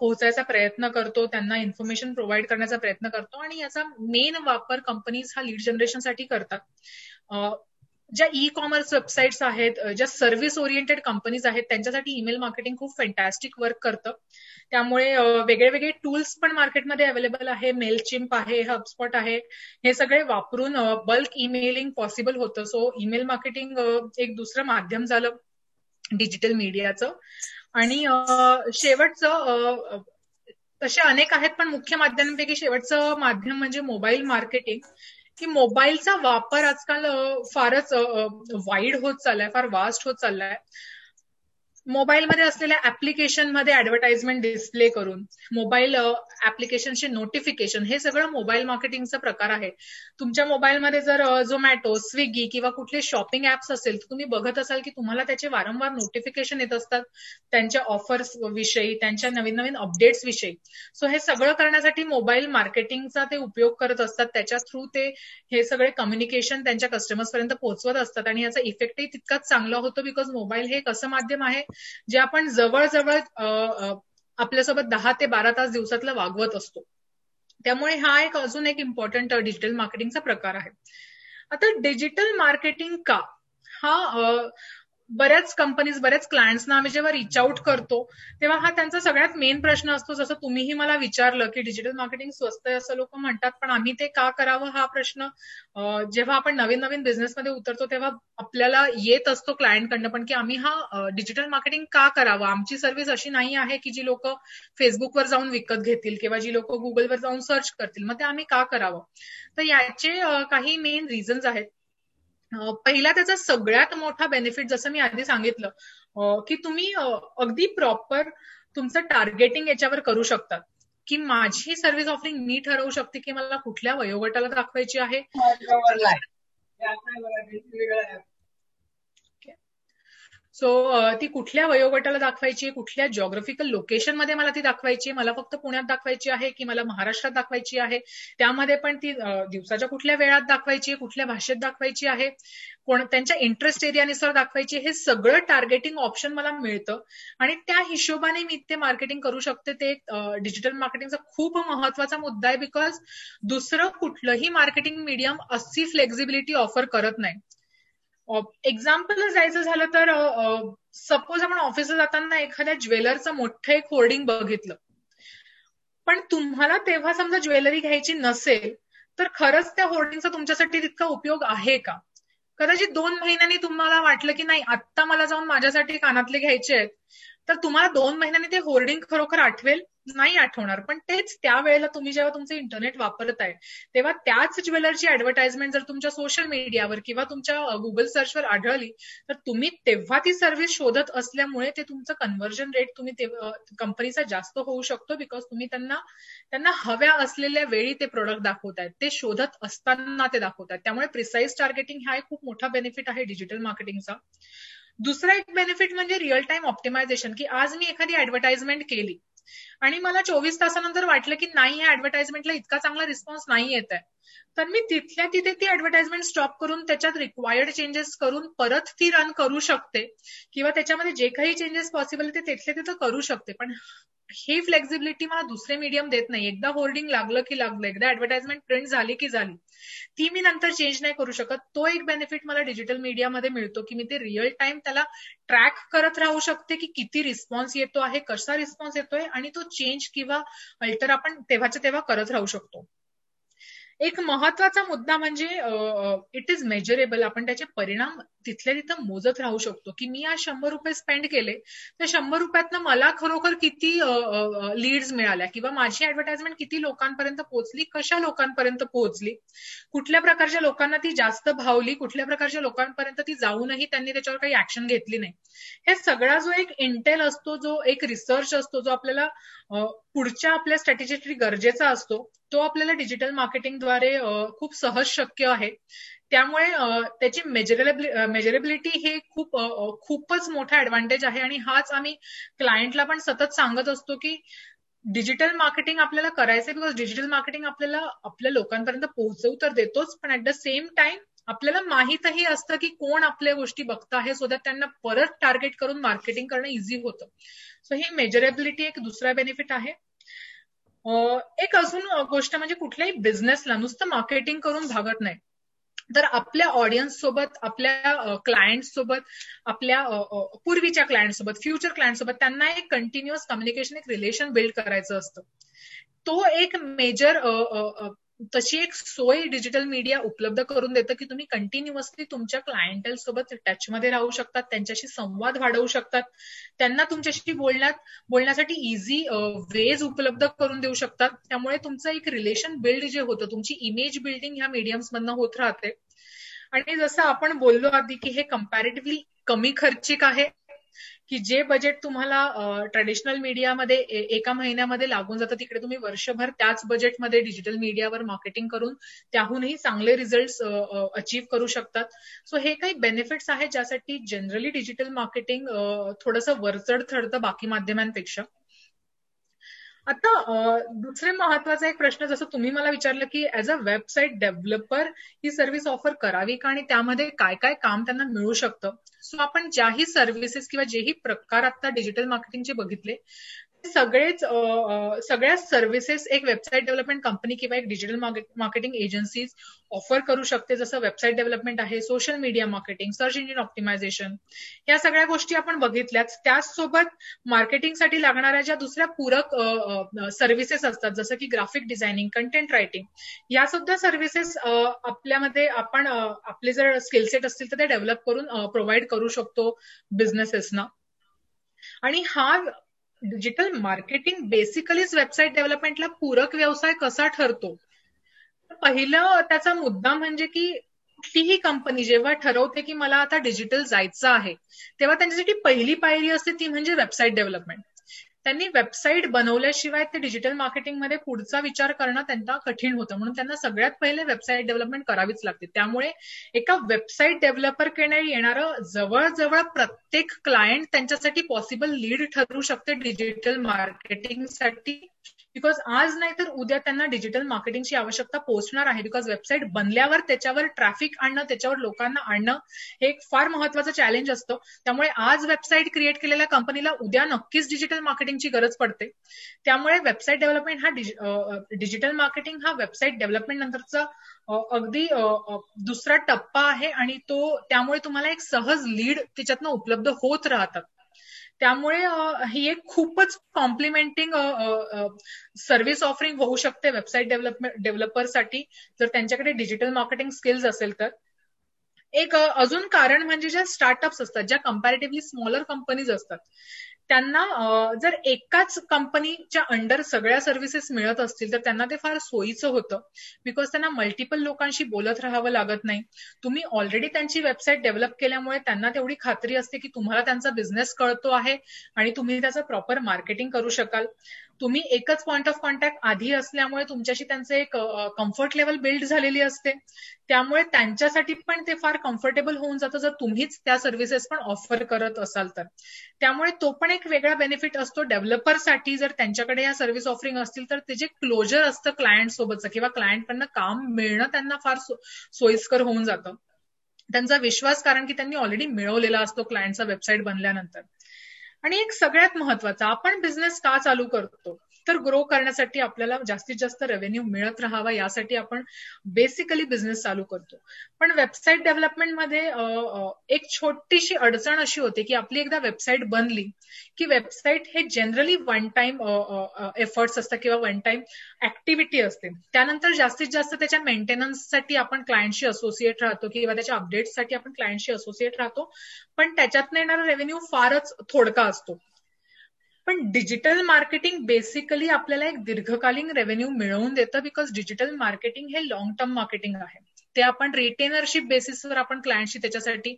पोहोचायचा प्रयत्न करतो त्यांना इन्फॉर्मेशन प्रोव्हाइड करण्याचा प्रयत्न करतो आणि याचा मेन वापर कंपनीज हा लीड जनरेशनसाठी करतात. ज्या ई कॉमर्स वेबसाईट्स आहेत ज्या सर्व्हिस ओरिएंटेड कंपनीज आहेत त्यांच्यासाठी ईमेल मार्केटिंग खूप फॅन्टॅस्टिक वर्क करतं. त्यामुळे वेगळे वेगळे टूल्स पण मार्केटमध्ये अवेलेबल आहे. मेल चिम्प आहे हबस्पॉट आहे. हे सगळे वापरून बल्क ईमेलिंग पॉसिबल होतं. सो ईमेल मार्केटिंग एक दुसरं माध्यम झालं डिजिटल मीडियाचं आणि शेवटचं तसे अनेक आहेत पण मुख्य माध्यमांपैकी शेवटचं माध्यम म्हणजे मोबाईल मार्केटिंग की मोबाईलचा वापर आजकाल फारच वाईड होत चाललाय फार वास्ट होत चाललाय. मोबाईलमध्ये असलेल्या ऍप्लिकेशनमध्ये ऍडव्हर्टाइजमेंट डिस्प्ले करून मोबाईल ऍप्लिकेशनचे नोटिफिकेशन हे सगळं मोबाईल मार्केटिंगचा प्रकार आहे. तुमच्या मोबाईलमध्ये जर झोमॅटो स्विगी किंवा कुठले शॉपिंग ऍप्स असेल तर तुम्ही बघत असाल की तुम्हाला त्याचे वारंवार नोटिफिकेशन येत असतात त्यांच्या ऑफर्स विषयी त्यांच्या नवीन नवीन अपडेट्स विषयी. सो हे सगळं करण्यासाठी मोबाईल मार्केटिंगचा ते उपयोग करत असतात. त्याच्या थ्रू ते हे सगळे कम्युनिकेशन त्यांच्या कस्टमर्स पर्यंत पोहोचवत असतात. आणि याचा इफेक्टही तितकाच चांगला होतो बिकॉज मोबाईल हे एक असं माध्यम आहे जे आपण जवळजवळ आपल्यासोबत दहा ते बारा तास दिवसातलं वागवत असतो. त्यामुळे हा एक अजून एक इम्पॉर्टंट डिजिटल मार्केटिंगचा प्रकार आहे. आता डिजिटल मार्केटिंग का? हा बऱ्याच कंपनीज बऱ्याच क्लायंट्सना आम्ही जेव्हा रिच आउट करतो तेव्हा हा त्यांचा सगळ्यात मेन प्रश्न असतो. जसं तुम्हीही मला विचारलं की डिजिटल मार्केटिंग स्वस्त आहे असं लोक म्हणतात पण आम्ही ते का करावं हा प्रश्न जेव्हा आपण नवीन नवीन बिझनेसमध्ये उतरतो तेव्हा आपल्याला येत असतो क्लायंटकडनं पण की आम्ही हा डिजिटल मार्केटिंग का करावं? आमची सर्व्हिस अशी नाही आहे की जी लोक फेसबुकवर जाऊन विकत घेतील किंवा जी लोक गुगलवर जाऊन सर्च करतील. मग ते आम्ही का करावं? तर याचे काही मेन रिझन्स आहेत. पहिला त्याचा सगळ्यात मोठा बेनिफिट जसं मी आधी सांगितलं की तुम्ही अगदी प्रॉपर तुमचं टार्गेटिंग याच्यावर करू शकतात की माझी सर्व्हिस ऑफरिंग मी ठरवू शकते की मला कुठल्या वयोगटाला दाखवायची आहे. सो ती कुठल्या वयोगटाला दाखवायची कुठल्या जॉग्राफिकल लोकेशनमध्ये मला ती दाखवायची मला फक्त पुण्यात दाखवायची आहे की मला महाराष्ट्रात दाखवायची आहे? त्यामध्ये पण ती दिवसाच्या कुठल्या वेळात दाखवायची कुठल्या भाषेत दाखवायची आहे? कोण त्यांच्या इंटरेस्ट एरियानुसार दाखवायची हे सगळं टार्गेटिंग ऑप्शन मला मिळतं. आणि त्या हिशोबाने मी ते मार्केटिंग करू शकते. ते डिजिटल मार्केटिंगचा खूप महत्त्वाचा मुद्दा आहे बिकॉज दुसरं कुठलंही मार्केटिंग मीडियम अशी फ्लेक्झिबिलिटी ऑफर करत नाही. एक्झाम्पल जायचं झालं तर सपोज आपण ऑफिसला जाताना एखाद्या ज्वेलरचं मोठं एक होर्डिंग बघितलं. पण तुम्हाला तेव्हा समजा ज्वेलरी घ्यायची नसेल तर खरंच त्या होर्डिंगचा तुमच्यासाठी तितका उपयोग आहे का? कदाचित दोन महिन्यांनी तुम्हाला वाटलं की नाही आत्ता मला जाऊन माझ्यासाठी कानातले घ्यायचे आहेत तर तुम्हाला दोन महिन्यांनी ते होर्डिंग खरोखर आठवेल? नाही आठवणार. पण तेच त्यावेळेला तुम्ही जेव्हा तुमचं इंटरनेट वापरत आहे तेव्हा त्याच ज्वेलरची ऍडव्हर्टाइजमेंट जर तुमच्या सोशल मीडियावर किंवा तुमच्या गुगल सर्चवर आढळली तर तुम्ही तेव्हा ती सर्व्हिस शोधत असल्यामुळे ते तुमचं कन्व्हर्जन रेट तुम्ही कंपनीचा जास्त होऊ शकतो बिकॉज तुम्ही त्यांना त्यांना हव्या असलेल्या वेळी ते प्रोडक्ट दाखवत आहेत. ते शोधत असताना ते दाखवतात त्यामुळे प्रिसाईज टार्गेटिंग हा एक खूप मोठा बेनिफिट आहे डिजिटल मार्केटिंगचा दुसरा एक बेनिफिट म्हणजे रिअल टाइम ऑप्टिमायझेशन की आज मी एखादी ऍडव्हर्टाइजमेंट केली आणि मला चोवीस तासानंतर वाटलं की नाही या ऍडव्हर्टाइजमेंटला इतका चांगला रिस्पॉन्स नाही येत आहे तर मी तिथल्या तिथे ती ऍडव्हर्टाइजमेंट स्टॉप करून त्याच्यात रिक्वायर्ड चेंजेस करून परत ती रन करू शकते. किंवा त्याच्यामध्ये जे काही चेंजेस पॉसिबल ते तिथले तिथं करू शकते. पण ही फ्लेक्झिबिलिटी मला दुसरे मीडियम देत नाही. एकदा होर्डिंग लागलं की लागलं एकदा ऍडव्हर्टाइजमेंट प्रिंट झाली की झाली. ती मी नंतर चेंज नाही करू शकत. तो एक बेनिफिट मला डिजिटल मीडियामध्ये मिळतो की मी ते रिअल टाइम त्याला ट्रॅक करत राहू शकते की किती रिस्पॉन्स येतो आहे कसा रिस्पॉन्स येतोय आणि तो चेंज किंवा अल्टर आपण तेव्हाच्या तेव्हा करत राहू शकतो. एक महत्त्वाचा मुद्दा म्हणजे इट इज मेजरेबल आपण त्याचे परिणाम तिथल्या तिथं मोजत राहू शकतो. की मी आज शंभर रुपये स्पेंड केले तर शंभर रुपयातनं मला खरोखर किती लीड्स मिळाल्या? किंवा माझी ऍडव्हर्टाइजमेंट किती लोकांपर्यंत पोहोचली? कशा लोकांपर्यंत पोहोचली? कुठल्या प्रकारच्या लोकांना ती जास्त भावली? कुठल्या प्रकारच्या लोकांपर्यंत ती जाऊनही त्यांनी त्याच्यावर काही ऍक्शन घेतली नाही? हे सगळा जो एक इंटेल असतो जो एक रिसर्च असतो जो आपल्याला पुढच्या आपल्या स्ट्रॅटेजीसाठी गरजेचा असतो तो आपल्याला डिजिटल मार्केटिंगद्वारे खूप सहज शक्य आहे. त्यामुळे त्याची मेजरेबिलिटी मेजरेबिलिटी हे खूप खूपच मोठा ऍडव्हान्टेज आहे आणि हाच आम्ही क्लायंटला पण सतत सांगत असतो की डिजिटल मार्केटिंग आपल्याला करायचंय बिकॉज डिजिटल मार्केटिंग आपल्याला आपल्या लोकांपर्यंत पोहोचवू तर देतोच पण ऍट द सेम टाइम आपल्याला माहीतही असतं की कोण आपल्या गोष्टी बघत आहे सो दॅट त्यांना परत टार्गेट करून मार्केटिंग करणं इझी होतं. सो ही मेजरेबिलिटी एक दुसरा बेनिफिट आहे. एक अजून गोष्ट म्हणजे कुठल्याही बिझनेसला नुसतं मार्केटिंग करून भागत नाही. तर आपल्या ऑडियन्स सोबत आपल्या क्लायंट सोबत आपल्या पूर्वीच्या क्लायंट सोबत फ्युचर क्लायंट सोबत त्यांना एक कंटिन्युअस कम्युनिकेशन एक रिलेशन बिल्ड करायचं असतं. तो एक मेजर तशी एक सोय डिजिटल मीडिया उपलब्ध करून देतं की तुम्ही कंटिन्युअसली तुमच्या क्लायंटल सोबत टचमध्ये राहू शकतात त्यांच्याशी संवाद वाढवू शकतात त्यांना तुमच्याशी बोलण्यात बोलण्यासाठी इझी वेज उपलब्ध करून देऊ शकतात. त्यामुळे तुमचं एक रिलेशन बिल्ड जे होतं तुमची इमेज बिल्डिंग ह्या मीडियम्समधनं होत राहते. आणि जसं आपण बोललो आधी की हे कम्पॅरेटिव्हली कमी खर्चिक आहे की जे बजेट तुम्हाला ट्रेडिशनल मीडियामध्ये एका महिन्यामध्ये लागून जातं तिकडे तुम्ही वर्षभर त्याच बजेटमध्ये डिजिटल मीडियावर मार्केटिंग करून त्याहूनही चांगले रिझल्ट अचीव्ह करू शकतात. सो हे काही बेनिफिट्स आहेत ज्यासाठी जनरली डिजिटल मार्केटिंग थोडंसं वरचढ ठरतं बाकी माध्यमांपेक्षा. आता दुसरे महत्त्वाचा एक प्रश्न जसं तुम्ही मला विचारलं की ऍज अ वेबसाईट डेव्हलपर ही सर्व्हिस ऑफर करावी का आणि त्यामध्ये काय काय काम त्यांना मिळू शकतं? सो आपण ज्याही सर्व्हिसेस किंवा जेही प्रकार आता डिजिटल मार्केटिंगचे बघितले सगळेच सगळ्या सर्व्हिसेस एक वेबसाईट डेव्हलपमेंट कंपनी किंवा एक डिजिटल मार्केटिंग एजन्सीज ऑफर करू शकते. जसं वेबसाईट डेव्हलपमेंट आहे social media marketing search engine optimisation या सगळ्या गोष्टी आपण बघितल्याच त्याचसोबत मार्केटिंगसाठी लागणाऱ्या ज्या दुसऱ्या पूरक सर्व्हिसेस असतात जसं की ग्राफिक डिझायनिंग कंटेंट रायटिंग या सुद्धा सर्व्हिसेस आपल्यामध्ये आपण आपले जर स्किलसेट असतील तर ते डेव्हलप करून प्रोव्हाइड करू शकतो बिझनेसेसना आणि हा डिजिटल मार्केटिंग बेसिकलीच वेबसाईट डेव्हलपमेंटला पूरक व्यवसाय कसा ठरतो? पहिलं त्याचा मुद्दा म्हणजे की कुठलीही कंपनी जेव्हा ठरवते की मला आता डिजिटल जायचं आहे तेव्हा त्यांच्यासाठी पहिली पायरी असते ती म्हणजे वेबसाईट डेव्हलपमेंट. त्यांनी वेबसाईट बनवल्याशिवाय ते डिजिटल मार्केटिंगमध्ये पुढचा विचार करणं त्यांना कठीण होतं. म्हणून त्यांना सगळ्यात पहिले वेबसाईट डेव्हलपमेंट करावीच लागते. त्यामुळे एका वेबसाईट डेव्हलपरकडे येणारं जवळजवळ प्रत्येक क्लायंट त्यांच्यासाठी पॉसिबल लीड ठरू शकते डिजिटल मार्केटिंगसाठी बिकॉज आज नाही तर उद्या त्यांना डिजिटल मार्केटिंगची आवश्यकता पोहोचणार आहे. बिकॉज वेबसाईट बनल्यावर त्याच्यावर ट्रॅफिक आणणं त्याच्यावर लोकांना आणणं हे एक फार महत्वाचं चॅलेंज असतं. त्यामुळे आज वेबसाईट क्रिएट केलेल्या कंपनीला उद्या नक्कीच डिजिटल मार्केटिंगची गरज पडते. त्यामुळे वेबसाईट डेव्हलपमेंट हा डिजिटल मार्केटिंग हा वेबसाईट डेव्हलपमेंट नंतरचा अगदी दुसरा टप्पा आहे. आणि तो त्यामुळे तुम्हाला एक सहज लीड त्याच्यातनं उपलब्ध होत राहतात. त्यामुळे ही एक खूपच कॉम्प्लिमेंटिंग सर्व्हिस ऑफरिंग होऊ शकते वेबसाईट डेव्हलपमेंट डेव्हलपरसाठी जर त्यांच्याकडे डिजिटल मार्केटिंग स्किल्स असेल तर. एक अजून कारण म्हणजे ज्या स्टार्टअप्स असतात ज्या कम्पॅरेटिव्हली स्मॉलर कंपनीज असतात त्यांना जर एकाच कंपनीच्या अंडर सगळ्या सर्व्हिसेस मिळत असतील तर त्यांना ते फार सोयीचं होतं. बिकॉज त्यांना मल्टिपल लोकांशी बोलत राहावं लागत नाही. तुम्ही ऑलरेडी त्यांची वेबसाईट डेव्हलप केल्यामुळे त्यांना तेवढी खात्री असते की तुम्हाला त्यांचा बिझनेस कळतो आहे आणि तुम्ही त्याचं प्रॉपर मार्केटिंग करू शकाल. तुम्ही एकच पॉइंट ऑफ कॉन्टॅक्ट आधी असल्यामुळे तुमच्याशी त्यांचं एक कम्फर्ट लेवल बिल्ड झालेली असते. त्यामुळे त्यांच्यासाठी पण ते फार कम्फर्टेबल होऊन जातं जर तुम्हीच त्या सर्व्हिसेस पण ऑफर करत असाल तर. त्यामुळे तो पण एक वेगळा बेनिफिट असतो. डेव्हलपरसाठी जर त्यांच्याकडे या सर्व्हिस ऑफरिंग असतील तर ते जे क्लोजर असतं क्लायंट सोबतचं किंवा क्लायंटकडनं काम मिळणं त्यांना फार सोयीस्कर होऊन जातं. त्यांचा विश्वास कारण की त्यांनी ऑलरेडी मिळवलेला असतो क्लायंटचा वेबसाईट बनल्यानंतर. आणि एक सगळ्यात महत्त्वाचा आपण बिझनेस का चालू करतो? तर ग्रो करण्यासाठी आपल्याला जास्तीत जास्त रेव्हेन्यू मिळत राहावा यासाठी आपण बेसिकली बिझनेस चालू करतो. पण वेबसाईट डेव्हलपमेंटमध्ये एक छोटीशी अडचण अशी होते की आपली एकदा वेबसाईट बनली की वेबसाईट हे जनरली वन टाइम एफर्ट्स असतात किंवा वन टाइम ऍक्टिव्हिटी असते. त्यानंतर जास्तीत जास्त त्याच्या मेंटेनन्ससाठी आपण क्लायंटशी असोसिएट राहतो किंवा त्याच्या अपडेट्ससाठी आपण क्लायंटशी असोसिएट राहतो. पण त्याच्यातनं येणारा रेव्हेन्यू फारच थोडका असतो. पण डिजिटल मार्केटिंग बेसिकली आपल्याला एक दीर्घकालीन रेव्हेन्यू मिळवून देतं बिकॉज डिजिटल मार्केटिंग हे लॉंग टर्म मार्केटिंग आहे. ते आपण रिटेनरशिप बेसिसवर आपण क्लायंटशी त्याच्यासाठी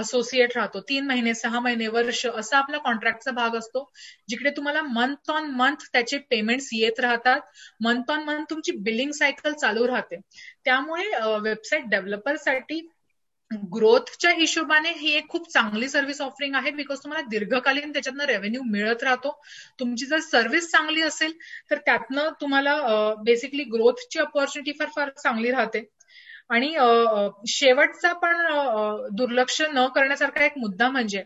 असोसिएट राहतो. तीन महिने सहा महिने वर्ष असा आपला कॉन्ट्रॅक्टचा भाग असतो जिकडे तुम्हाला मंथ ऑन मंथ त्याचे पेमेंट्स येत राहतात. मंथ ऑन मंथ तुमची बिलिंग सायकल चालू राहते. त्यामुळे वेबसाईट डेव्हलपरसाठी ग्रोथच्या हिशोबाने ही एक खूप चांगली सर्व्हिस ऑफरिंग आहे बिकॉज तुम्हाला दीर्घकालीन त्याच्यातनं रेव्हेन्यू मिळत राहतो. तुमची जर सर्व्हिस चांगली असेल तर त्यातनं तुम्हाला बेसिकली ग्रोथची ऑपॉर्च्युनिटी फार फार चांगली राहते. आणि शेवटचा पण दुर्लक्ष न करण्यासारखा एक मुद्दा म्हणजे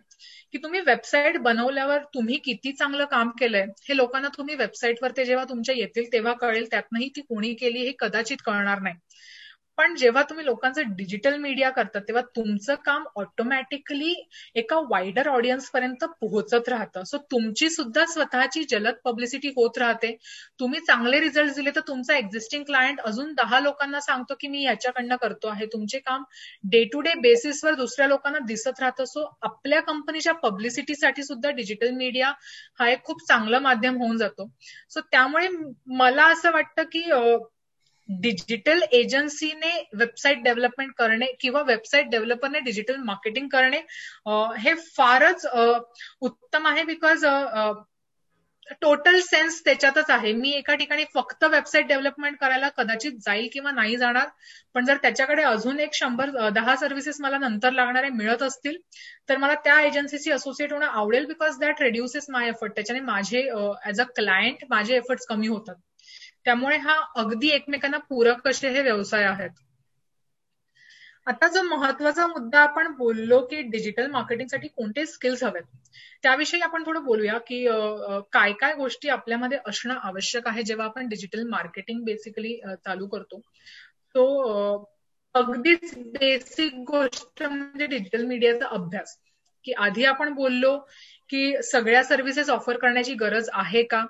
की तुम्ही वेबसाईट बनवल्यावर तुम्ही किती चांगलं काम केलंय हे लोकांना तुम्ही वेबसाईटवर ते जेव्हा तुमच्या येतील तेव्हा कळेल त्यातनंही ती कोणी केली हे कदाचित कळणार नाही. पण जेव्हा तुम्ही लोकांचं डिजिटल मीडिया करता तेव्हा तुमचं काम ऑटोमॅटिकली एका वाईडर ऑडियन्स पर्यंत पोहोचत राहतं. सो तुमची सुद्धा स्वतःची जलद पब्लिसिटी होत राहते. तुम्ही चांगले रिझल्ट दिले तर तुमचा एक्झिस्टिंग क्लायंट अजून दहा लोकांना सांगतो की मी याच्याकडनं करतो आहे. तुमचे काम डे टू डे बेसिसवर दुसऱ्या लोकांना दिसत राहतं. सो आपल्या कंपनीच्या पब्लिसिटीसाठी सुद्धा डिजिटल मीडिया हा एक खूप चांगलं माध्यम होऊन जातो. सो त्यामुळे मला असं वाटतं की डिजिटल एजन्सीने वेबसाईट डेव्हलपमेंट करणे किंवा वेबसाईट डेव्हलपरने डिजिटल मार्केटिंग करणे हे फारच उत्तम आहे बिकॉज टोटल सेन्स त्याच्यातच आहे. मी एका ठिकाणी फक्त वेबसाईट डेव्हलपमेंट करायला कदाचित जाईल किंवा नाही जाणार पण जर त्याच्याकडे अजून एक शंभर दहा सर्व्हिसेस मला नंतर लागणारे मिळत असतील तर मला त्या एजन्सीशी असोसिएट होणं आवडेल because that reduces my effort त्याच्याने माझे ऍज अ क्लायंट माझे एफर्ट्स कमी होतात. त्यामुळे हा अगदी एकमेकांना पूरक असे हे व्यवसाय आहेत. आता जो महत्त्वाचा मुद्दा आपण बोललो की डिजिटल मार्केटिंगसाठी कोणते स्किल्स हवेत त्याविषयी आपण थोडं बोलूया की काय काय गोष्टी आपल्यामध्ये असणं आवश्यक आहे जेव्हा आपण डिजिटल मार्केटिंग बेसिकली चालू करतो. तो अगदीच बेसिक गोष्ट म्हणजे डिजिटल मीडियाचा अभ्यास. की आधी आपण बोललो की सगळ्या सर्व्हिसेस ऑफर करण्याची गरज आहे का?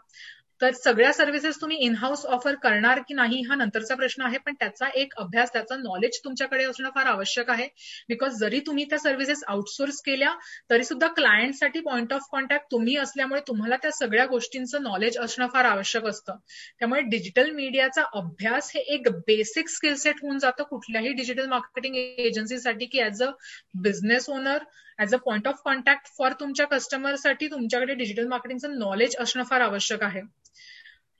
तर सगळ्या सर्व्हिसेस तुम्ही इन हाऊस ऑफर करणार की नाही हा नंतरचा प्रश्न आहे पण त्याचा एक अभ्यास त्याचा नॉलेज तुमच्याकडे असणं फार आवश्यक आहे. बिकॉज जरी तुम्ही त्या सर्व्हिसेस आउटसोर्स केल्या तरी सुद्धा क्लायंटसाठी पॉईंट ऑफ कॉन्टॅक्ट तुम्ही असल्यामुळे तुम्हाला त्या सगळ्या गोष्टींचं नॉलेज असणं फार आवश्यक असतं. त्यामुळे डिजिटल मीडियाचा अभ्यास हे एक बेसिक स्किल सेट होऊन जातं कुठल्याही डिजिटल मार्केटिंग एजन्सीसाठी की as a business owner as a point of contact for तुमच्या कस्टमरसाठी तुमच्याकडे डिजिटल मार्केटिंगचं नॉलेज असणं फार आवश्यक आहे.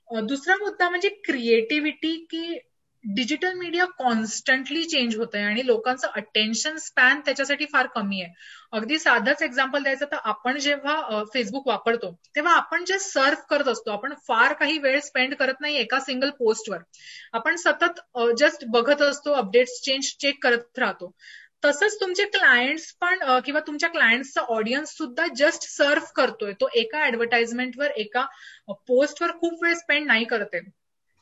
दुसरा मुद्दा म्हणजे क्रिएटिव्हिटी की डिजिटल मीडिया कॉन्स्टंटली चेंज होत आहे आणि लोकांचं अटेन्शन स्पॅन त्याच्यासाठी फार कमी आहे. अगदी साधंच एक्झाम्पल द्यायचं तर आपण जेव्हा फेसबुक वापरतो तेव्हा आपण जे सर्व करत असतो आपण फार काही वेळ स्पेंड करत नाही एका सिंगल पोस्टवर आपण सतत जस्ट बघत असतो अपडेट्स चेंज चेक करत राहतो. तसंच तुमचे क्लायंट्स पण किंवा तुमच्या क्लायंट्सचा ऑडियन्स सुद्धा जस्ट सर्व करतोय. तो एका ऍडव्हर्टाइजमेंटवर एका पोस्टवर खूप वेळ स्पेंड नाही करते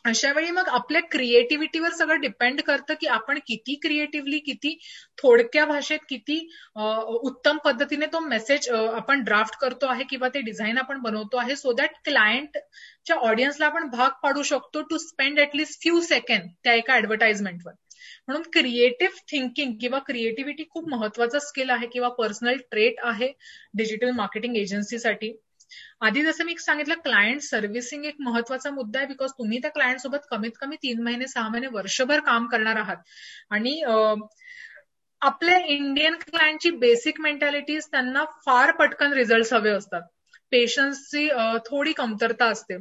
अशा वेळी मग आपल्या क्रिएटिव्हिटीवर सगळं डिपेंड करतं की आपण किती क्रिएटिव्हली किती थोडक्या भाषेत किती उत्तम पद्धतीने तो मेसेज आपण ड्राफ्ट करतो आहे किंवा ते डिझाईन आपण बनवतो आहे सो दॅट क्लायंटच्या ऑडियन्सला आपण भाग पाडू शकतो to spend at least few second त्या एका ऍडव्हर्टाइजमेंटवर म्हणून क्रिएटिव्ह थिंकिंग किंवा क्रिएटिव्हिटी खूप महत्त्वाचा स्किल आहे किंवा पर्सनल ट्रेट आहे डिजिटल मार्केटिंग एजन्सीसाठी आधी जसं मी सांगितलं क्लायंट सर्व्हिसिंग एक महत्त्वाचा मुद्दा आहे बिकॉज तुम्ही त्या क्लायंट सोबत कमीत कमी तीन महिने सहा महिने वर्षभर काम करणार आहात. आणि आपल्या इंडियन क्लायंटची बेसिक मेंटॅलिटीज त्यांना फार पटकन रिझल्ट हवे असतात. पेशन्सची थोडी कमतरता असते.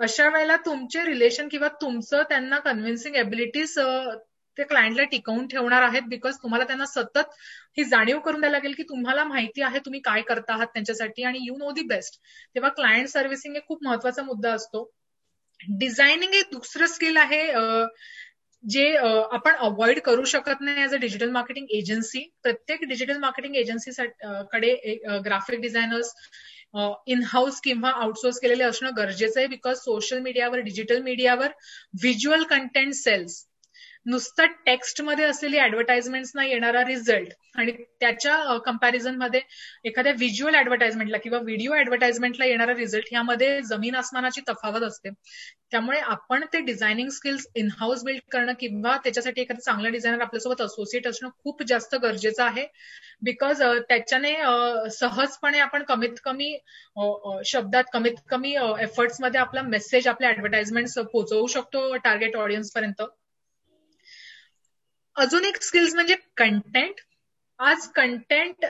अशा वेळेला तुमचे रिलेशन किंवा तुमचं त्यांना कन्व्हिन्सिंग एबिलिटीज ते क्लायंटला टिकवून ठेवणार आहेत बिकॉज तुम्हाला त्यांना सतत ही जाणीव करून द्यायला लागेल की तुम्हाला माहिती आहे तुम्ही काय करता आहात त्यांच्यासाठी आणि यू नो दी बेस्ट तेव्हा क्लायंट सर्व्हिसिंग हे खूप महत्त्वाचा मुद्दा असतो. डिझायनिंग हे दुसरं स्किल आहे जे आपण अवॉइड करू शकत नाही as a digital marketing agency प्रत्येक डिजिटल मार्केटिंग एजन्सी कडे ग्राफिक डिझायनर्स इन हाऊस किंवा आउटसोर्स केलेले असणं गरजेचं आहे बिकॉज सोशल मीडियावर डिजिटल मीडियावर व्हिज्युअल कंटेंट सेल्स नुसतं टेक्स्टमध्ये असलेली ऍडव्हर्टाइजमेंटना येणारा रिझल्ट आणि त्याच्या कम्पॅरिझनमध्ये एखाद्या व्हिज्युअल ऍडव्हर्टाइजमेंटला किंवा व्हिडिओ ऍडव्हर्टाइजमेंटला येणारा रिझल्ट यामध्ये जमीन आसमानाची तफावत असते. त्यामुळे आपण ते designing skills in house build करणं किंवा त्याच्यासाठी एखादा चांगला डिझायनर आपल्यासोबत असोसिएट असणं खूप जास्त गरजेचं आहे. बिकॉज त्याच्याने सहजपणे आपण कमीत कमी शब्दात कमीत कमी एफर्ट्समध्ये आपला मेसेज आपल्या ऍडव्हर्टाइजमेंट पोहोचवू शकतो टार्गेट ऑडियन्स पर्यंत. अजून एक स्किल्स म्हणजे कंटेंट आज कंटेंट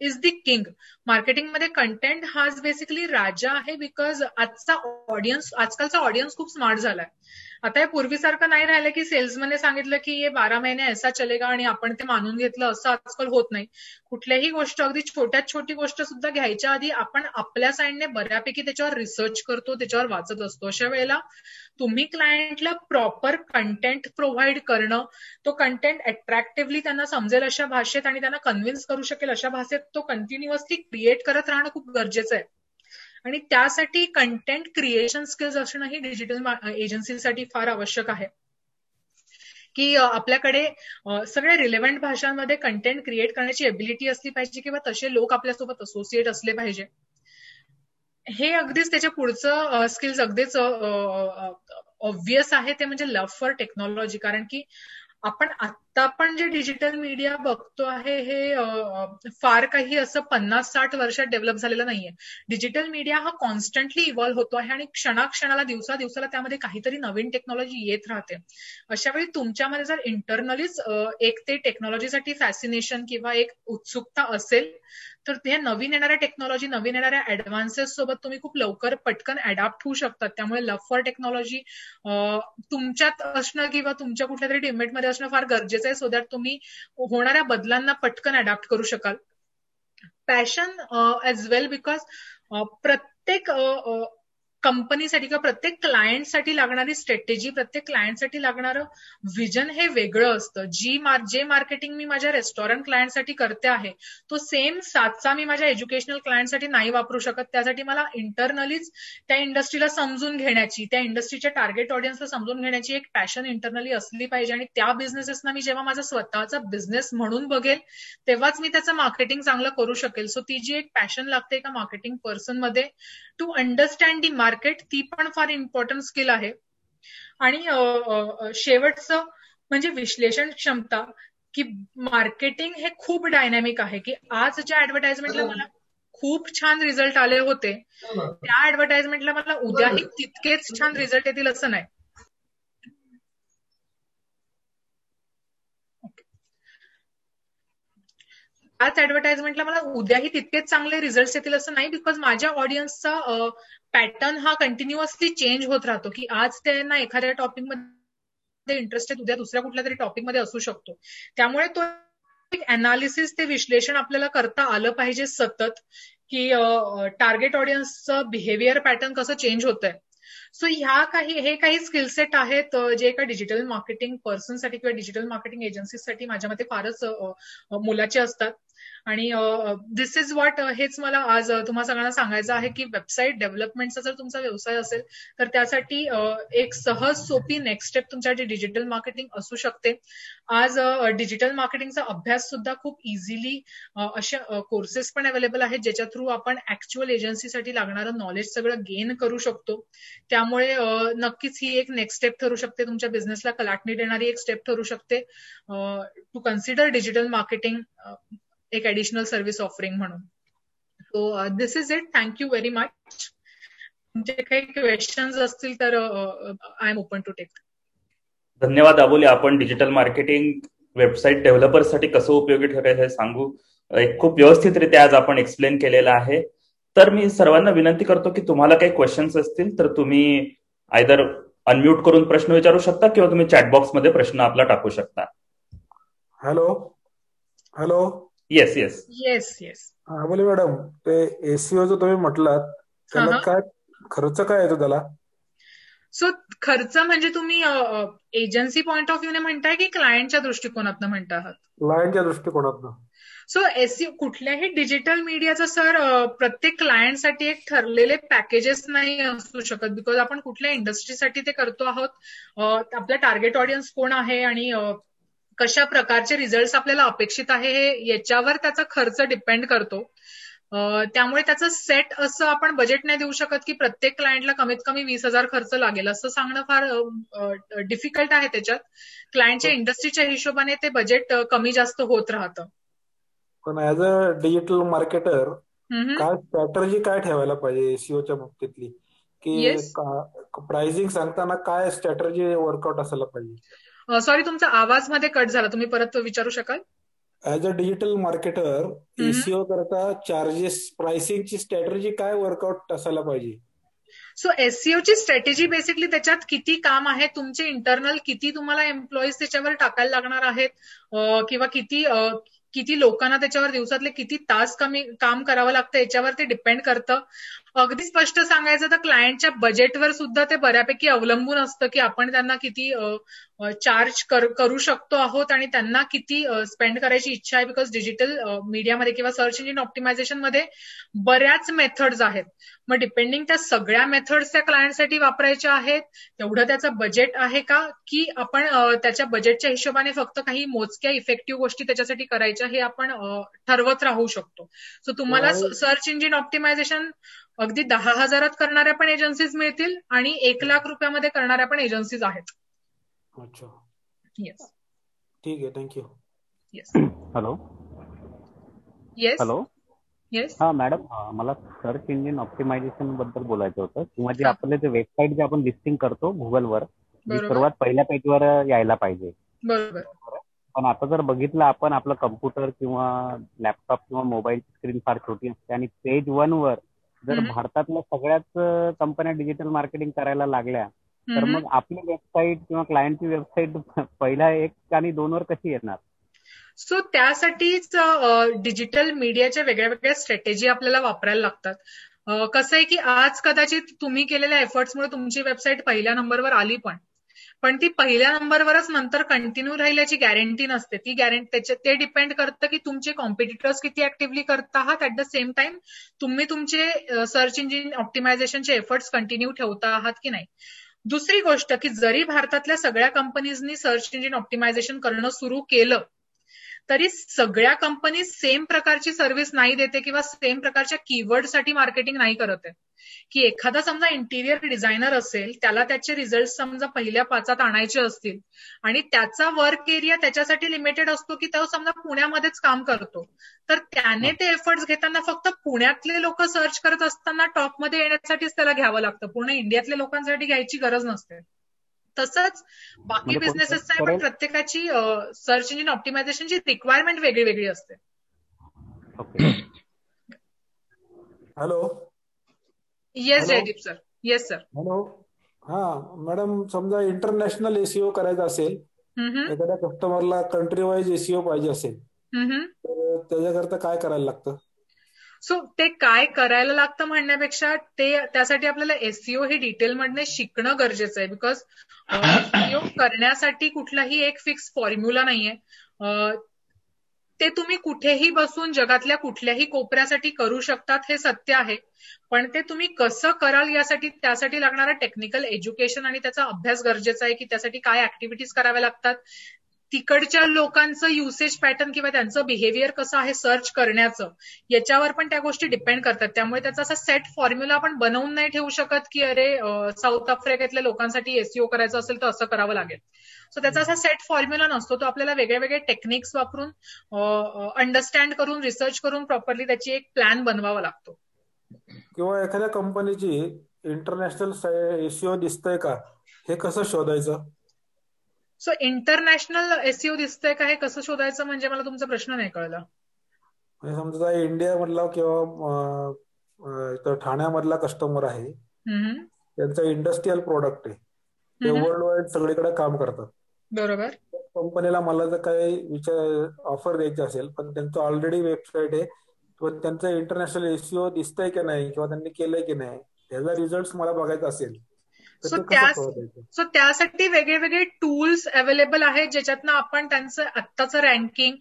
इज द किंग मार्केटिंगमध्ये कंटेंट हाच बेसिकली राजा आहे बिकॉज आजचा ऑडियन्स आजकालचा ऑडियन्स खूप स्मार्ट झालाय. आता हे पूर्वीसारखं नाही राहिलं की सेल्समनने सांगितलं की हे बारा महिने ऐसा चलेगा आणि आपण ते मानून घेतलं असं आजकाल होत नाही. कुठल्याही गोष्ट अगदी छोट्यात छोटी गोष्ट सुद्धा घ्यायच्या आधी आपण आपल्या साईडने बऱ्यापैकी त्याच्यावर रिसर्च करतो त्याच्यावर वाचत असतो. अशा वेळेला तुम्ही क्लायंटला प्रॉपर कंटेंट प्रोव्हाइड करणं तो कंटेंट अट्रॅक्टिव्हली त्यांना समजेल अशा भाषेत आणि त्यांना कन्व्हिन्स करू शकेल अशा भाषेत तो कंटिन्युअसली क्रिएट करत राहणं खूप गरजेचं आहे. आणि त्यासाठी कंटेंट क्रिएशन स्किल्स असणं ही डिजिटल एजन्सीसाठी फार आवश्यक आहे. की आपल्याकडे सगळ्या रिलेव्हंट भाषांमध्ये कंटेंट क्रिएट करण्याची एबिलिटी असली पाहिजे किंवा तसे लोक आपल्यासोबत असोसिएट असले पाहिजे. हे अगदीच त्याच्या पुढचं स्किल्स अगदीच ऑब्विस आहे ते म्हणजे लव्ह फॉर टेक्नॉलॉजी कारण की आपण आता पण जे डिजिटल मीडिया बघतो आहे हे फार काही असं पन्नास साठ वर्षात डेव्हलप झालेलं नाहीये. डिजिटल मीडिया हा कॉन्स्टंटली इव्हॉल्व्ह होतो आहे आणि क्षणाक्षणाला दिवसा दिवसाला त्यामध्ये काहीतरी नवीन टेक्नॉलॉजी येत राहते. अशा वेळी तुमच्यामध्ये जर इंटरनलीच एक ते टेक्नॉलॉजीसाठी फॅसिनेशन किंवा एक उत्सुकता असेल तर ते नवीन येणाऱ्या टेक्नॉलॉजी नवीन येणाऱ्या ऍडव्हान्सेस सोबत तुम्ही खूप लवकर पटकन अडॅप्ट होऊ शकतात. त्यामुळे लव्ह फॉर टेक्नॉलॉजी तुमच्यात असणं किंवा तुमच्या कुठल्या तरी टीममेटमध्ये असणं फार गरजेचं आहे सो दॅट तुम्ही होणाऱ्या बदलांना पटकन अडॅप्ट करू शकाल. पॅशन एज वेल बिकॉज प्रत्येक कंपनीसाठी किंवा प्रत्येक क्लायंटसाठी लागणारी स्ट्रॅटेजी प्रत्येक क्लायंटसाठी लागणारं विजन हे वेगळं असतं. जी जे मार्केटिंग मी माझ्या रेस्टॉरंट क्लायंटसाठी करते आहे तो सेम सातचा मी माझ्या एज्युकेशनल क्लायंटसाठी नाही वापरू शकत. त्यासाठी मला इंटरनलीच त्या इंडस्ट्रीला समजून घेण्याची त्या इंडस्ट्रीच्या टार्गेट ऑडियन्सला समजून घेण्याची एक पॅशन इंटरनली असली पाहिजे. आणि त्या बिझनेसेसना मी जेव्हा माझा स्वतःचा बिझनेस म्हणून बघेल तेव्हाच मी त्याचं मार्केटिंग चांगलं करू शकेल. सो ती जी एक पॅशन लागते एका मार्केटिंग पर्सनमध्ये टू अंडरस्टँड दी मार्केट ती पण फार इम्पॉर्टंट स्किल आहे. आणि शेवटचं म्हणजे विश्लेषण क्षमता की मार्केटिंग हे खूप डायनॅमिक आहे की आज ज्या ऍडव्हर्टाइजमेंटला मला खूप छान रिझल्ट आले होते त्या ऍडव्हर्टाइजमेंटला मला उद्याही तितकेच छान रिझल्ट येतील असं नाही. आज ऍडव्हर्टाइजमेंटला मला उद्याही तितकेच चांगले रिझल्ट येतील असं नाही बिकॉज माझ्या ऑडियन्सचा पॅटर्न हा कंटिन्युअसली चेंज होत राहतो की आज त्यांना एखाद्या टॉपिकमध्ये इंटरेस्टेड उद्या दुसऱ्या कुठल्या तरी टॉपिकमध्ये असू शकतो. त्यामुळे तो एक अनालिसिस ते विश्लेषण आपल्याला करता आलं पाहिजे सतत की टार्गेट ऑडियन्सचं बिहेवियर पॅटर्न कसं चेंज होत आहे सो ह्या काही हे काही स्किलसेट आहेत जे एका डिजिटल मार्केटिंग पर्सनसाठी किंवा डिजिटल मार्केटिंग एजन्सीसाठी माझ्या मते फारच मुलाचे असतात. आणि दिस इज वॉट हेच मला आज तुम्हाला सगळ्यांना सांगायचं आहे की वेबसाईट डेव्हलपमेंटचा जर तुमचा व्यवसाय असेल तर त्यासाठी एक सहज सोपी नेक्स्ट स्टेप तुमच्यासाठी डिजिटल मार्केटिंग असू शकते. आज डिजिटल मार्केटिंगचा अभ्यास सुद्धा खूप इझिली असे कोर्सेस पण अवेलेबल आहेत ज्याच्या थ्रू आपण ऍक्च्युअल एजन्सीसाठी लागणारं नॉलेज सगळं गेन करू शकतो. त्यामुळे नक्कीच ही एक नेक्स्ट स्टेप ठरू शकते. तुमच्या बिझनेसला कलाटणी देणारी एक स्टेप ठरू शकते. टू कन्सिडर डिजिटल मार्केटिंग एक ऍडिशनल सर्व्हिस ऑफरिंग म्हणून. So this is it thank you very much तुमचे काही क्वेश्चन्स असतील तर I am open to take धन्यवाद अबोली. आपण डिजिटल मार्केटिंग वेबसाईट डेव्हलपरसाठी कसं उपयोगी ठरेल हे सांगू. एक खूप व्यवस्थितरित्या आज आपण एक्सप्लेन केलेलं आहे. तर मी सर्वांना विनंती करतो की तुम्हाला काही क्वेश्चन्स असतील तर तुम्ही आयदर अनम्यूट करून प्रश्न विचारू शकता किंवा तुम्ही चॅटबॉक्समध्ये प्रश्न आपला टाकू शकता. Hello hello yes yes yes yes हा बोले मॅडम ते एसीओ जो तुम्ही म्हटलात त्याला काय खर्च काय येतो त्याला? सो खर्च म्हणजे तुम्ही एजन्सी पॉइंट ऑफ व्ह्यूने म्हणताय की क्लायंटच्या दृष्टिकोनातनं म्हणता आहात क्लायंटच्या दृष्टिकोनातनं. सो एसईओ कुठल्याही डिजिटल मीडियाचं सर प्रत्येक क्लायंटसाठी एक ठरलेले पॅकेजेस नाही असू शकत बिकॉज आपण कुठल्या इंडस्ट्रीसाठी ते करतो आहोत. आपला टार्गेट ऑडियन्स कोण आहे आणि कशा प्रकारचे रिझल्ट आपल्याला अपेक्षित आहे हे याच्यावर त्याचा खर्च डिपेंड करतो. त्यामुळे त्याचं सेट असं आपण बजेट नाही देऊ शकत की प्रत्येक क्लायंटला कमीत कमी वीस हजार खर्च लागेल. असं सांगणं फार डिफिकल्ट आहे त्याच्यात. क्लायंटच्या इंडस्ट्रीच्या हिशोबाने ते बजेट कमी जास्त होत राहतं. पण ऍज अ डिजिटल मार्केटर काय स्ट्रॅटर्जी काय ठेवायला पाहिजे एसीओच्या बाबतीतली? की प्राइसिंग सांगताना काय स्ट्रॅटर्जी वर्कआउट असायला पाहिजे? सॉरी तुमचा आवाजमध्ये कट झाला. तुम्ही परत विचारू शकाल? As a digital marketer SEO करता चार्जेस प्राइसिंगची स्ट्रॅटर्जी काय वर्कआउट असायला पाहिजे? सो एससीओची स्ट्रॅटेजी बेसिकली त्याच्यात किती काम आहे तुमचे इंटरनल किती तुम्हाला एम्प्लॉईज त्याच्यावर टाकायला लागणार आहेत किंवा किती किती लोकांना त्याच्यावर दिवसातले किती तास कमी काम करावं लागतं याच्यावर ते डिपेंड करतं. अगदी स्पष्ट सांगायचं तर क्लायंटच्या बजेटवर सुद्धा ते बऱ्यापैकी अवलंबून असतं की आपण त्यांना किती चार्ज करू शकतो आहोत आणि त्यांना किती स्पेंड करायची इच्छा आहे बिकॉज डिजिटल मीडियामध्ये किंवा सर्च इंजिन ऑप्टिमायझेशनमध्ये बऱ्याच मेथड्स आहेत. मग डिपेंडिंग त्या सगळ्या मेथड्स त्या क्लायंटसाठी वापरायच्या आहेत तेवढं त्याचं बजेट आहे का? की आपण त्याच्या बजेटच्या हिशोबाने फक्त काही मोजक्या इफेक्टिव्ह गोष्टी त्याच्यासाठी करायच्या हे आपण ठरवत राहू शकतो. सो तुम्हाला सर्च इंजिन ऑप्टिमायझेशन अगदी दहा हजारात करणाऱ्या पण एजन्सीज मिळतील आणि एक लाख रुपयामध्ये करणाऱ्या पण एजन्सीज आहेत. अच्छा. येस ठीक आहे thank you yes hello yes hello yes हा मॅडम मला सर्च इंजिन ऑप्टिमायझेशनबद्दल बोलायचं होतं. किंवा जे आपले जे वेबसाईट जे आपण लिस्टिंग करतो गुगलवर सर्वात पहिल्या पेजवर यायला पाहिजे. बरोबर. पण आता जर बघितलं आपण आपलं कम्प्युटर किंवा लॅपटॉप किंवा मोबाईल स्क्रीन फार छोटी असते आणि पेज वन वर जर भारतातल्या सगळ्याच कंपन्या डिजिटल मार्केटिंग करायला लागल्या तर मग आपली वेबसाईट किंवा क्लायंटची वेबसाईट [LAUGHS] पहिल्या एक आणि दोन वर कशी येणार? सो त्यासाठीच डिजिटल मीडियाच्या वेगळ्या वेगळ्या स्ट्रॅटेजी आपल्याला वापरायला लागतात. कसं आहे की आज कदाचित तुम्ही केलेल्या एफर्ट्समुळे तुमची वेबसाईट पहिल्या नंबरवर आली पण. पण ती पहिल्या नंबरवरच नंतर कंटिन्यू राहिल्याची गॅरंटी नसते. ती गॅरंटी ते डिपेंड करतं की तुमचे कॉम्पिटिटर्स किती ऍक्टिव्हली करत आहात. ऍट द सेम टाइम तुम्ही तुमचे सर्च इंजिन ऑप्टिमायझेशनचे एफर्ट्स कंटिन्यू ठेवता आहात की नाही? दुसरी गोष्ट की जरी भारतातल्या सगळ्या कंपनीजनी सर्च इंजिन ऑप्टिमायझेशन करणं सुरू केलं तरी सगळ्या कंपनी सेम प्रकारची सर्व्हिस नाही देते किंवा सेम प्रकारच्या कीवर्डसाठी मार्केटिंग नाही करत आहे. की एखादा समजा इंटिरियर डिझायनर असेल त्याला त्याचे रिझल्ट समजा पहिल्या पाचात आणायचे असतील आणि त्याचा वर्क एरिया त्याच्यासाठी लिमिटेड असतो की तो समजा पुण्यामध्येच काम करतो तर त्याने ते एफर्ट्स घेताना फक्त पुण्यातले लोक सर्च करत असताना टॉपमध्ये येण्यासाठीच त्याला घ्यावं लागतं. पूर्ण इंडियातल्या लोकांसाठी घ्यायची गरज नसते. तसंच बाकी बिझनेसेस पण प्रत्येकाची सर्च इंजिन ऑप्टिमायझेशनची रिक्वायरमेंट वेगळी वेगळी असते. Okay. Hello? Yes Jaydeep sir yes sir hello? हा मॅडम समजा इंटरनॅशनल एसीओ करायचा असेल एखाद्या कस्टमरला कंट्री वाईज एसीओ पाहिजे असेल तर त्याच्याकरता काय करायला लागतं? सो ते काय करायला लागतं म्हणण्यापेक्षा ते त्यासाठी आपल्याला एसईओ हे डिटेलमधने शिकणं गरजेचं आहे. बिकॉज एसईओ करण्यासाठी कुठलाही एक फिक्स फॉर्म्युला नाहीये. ते तुम्ही कुठेही बसून जगातल्या कुठल्याही कोपऱ्यासाठी करू शकतात हे सत्य आहे. पण ते तुम्ही कसं कराल यासाठी त्यासाठी लागणारं टेक्निकल एज्युकेशन आणि त्याचा अभ्यास गरजेचा आहे की त्यासाठी काय ऍक्टिव्हिटीज कराव्या लागतात. तिकडच्या लोकांचं युसेज पॅटर्न किंवा त्यांचं बिहेवियर कसं आहे सर्च करण्याचं याच्यावर पण त्या गोष्टी डिपेंड करतात. त्यामुळे त्याचा असा सेट फॉर्म्युला आपण बनवून नाही ठेवू शकत की अरे साऊथ आफ्रिकेतल्या लोकांसाठी एसईओ करायचं असेल तर असं करावं लागेल. सो त्याचा असा सेट फॉर्म्युला नसतो. तो आपल्याला वेगळे वेगळे टेक्निक्स वापरून अंडरस्टँड करून रिसर्च करून प्रॉपरली त्याची एक प्लॅन बनवावा लागतो. किंवा एखाद्या कंपनीची इंटरनॅशनल एसईओ दिसतंय का? हे कसं शोधायचं? सो इंटरनॅशनल एसईओ दिसतंय का? हे कसं शोधायचं? म्हणजे मला तुमचा प्रश्न नाही कळला. म्हणजे समजा इंडिया मधला किंवा ठाण्यामधला कस्टमर आहे. त्यांचा इंडस्ट्रीयल प्रोडक्ट आहे. ते वर्ल्ड वाईड सगळीकडे काम करतात. बरोबर. कंपनीला मला जर काही विचार ऑफर द्यायची असेल पण त्यांचं ऑलरेडी वेबसाईट आहे. किंवा त्यांचं इंटरनॅशनल एसईओ दिसतंय की नाही? किंवा त्यांनी केलंय की नाही? त्याचा रिझल्ट मला बघायचा असेल. सो सो त्यासाठी वेगळे वेगळे टूल्स अवेलेबल आहेत ज्याच्यातनं आपण त्यांचं आत्ताचं रँकिंग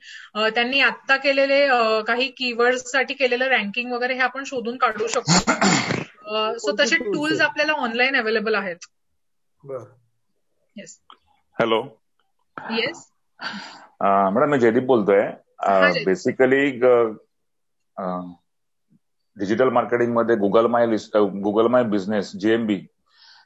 त्यांनी आत्ता केलेले काही कीवर्डसाठी केलेलं रँकिंग वगैरे हे आपण शोधून काढू शकतो. सो तसे टूल्स आपल्याला ऑनलाईन अवेलेबल आहेत. येस हॅलो येस मॅडम मी जयदीप बोलतोय. बेसिकली डिजिटल मार्केटिंगमध्ये Google my Google my business GMB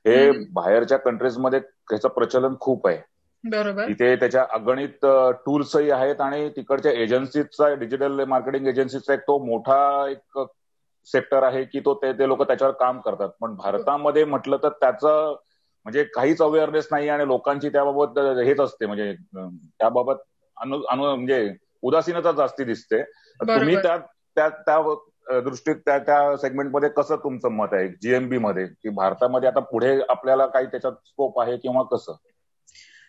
हे बाहेरच्या कंट्रीजमध्ये त्याचं प्रचलन खूप आहे. बरोबर. इथे त्याच्या अगणित टूल्सही आहेत आणि तिकडच्या एजन्सीचा डिजिटल मार्केटिंग एजन्सीचा एक तो मोठा एक सेक्टर आहे की तो ते लोक त्याच्यावर काम करतात. पण भारतामध्ये म्हटलं तर त्याचं म्हणजे काहीच अवेअरनेस नाही आणि लोकांची त्याबाबत हेच असते. म्हणजे त्याबाबत अनु म्हणजे उदासीनता जास्ती दिसते. तुम्ही त्या त्या दृष्टीत त्या त्या सेगमेंटमध्ये कसं तुमचं मत आहे? जीएमबी मध्ये? की भारतामध्ये आता पुढे आपल्याला काही त्याच्यात स्कोप आहे किंवा कसं?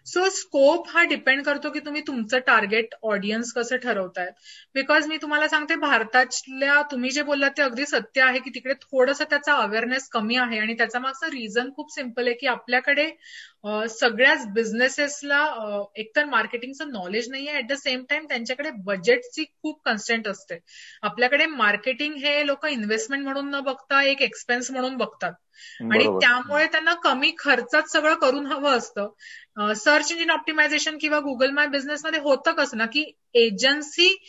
सो स्कोप हा डिपेंड करतो की तुम्ही तुमचं टार्गेट ऑडियन्स कसं ठरवताय. बिकॉज मी तुम्हाला सांगते भारतातल्या तुम्ही जे बोललात ते अगदी सत्य आहे की तिकडे थोडंसं त्याचा अवेअरनेस कमी आहे. आणि त्याचा मागचं रिझन खूप सिंपल आहे की आपल्याकडे सगळ्याच बिझनेसेसला एकतर मार्केटिंगचं नॉलेज नाही आहे ऍट द सेम टाइम त्यांच्याकडे बजेटची खूप कन्स्टंट असते. आपल्याकडे मार्केटिंग हे लोक इन्व्हेस्टमेंट म्हणून न बघता एक एक्सपेन्स म्हणून बघतात. आणि त्यामुळे त्यांना कमी खर्चात सगळं करून हवं असतं. सर्च इंजिन ऑप्टिमायझेशन किंवा गुगल माय बिझनेसमध्ये होतं कसं ना की एजन्सी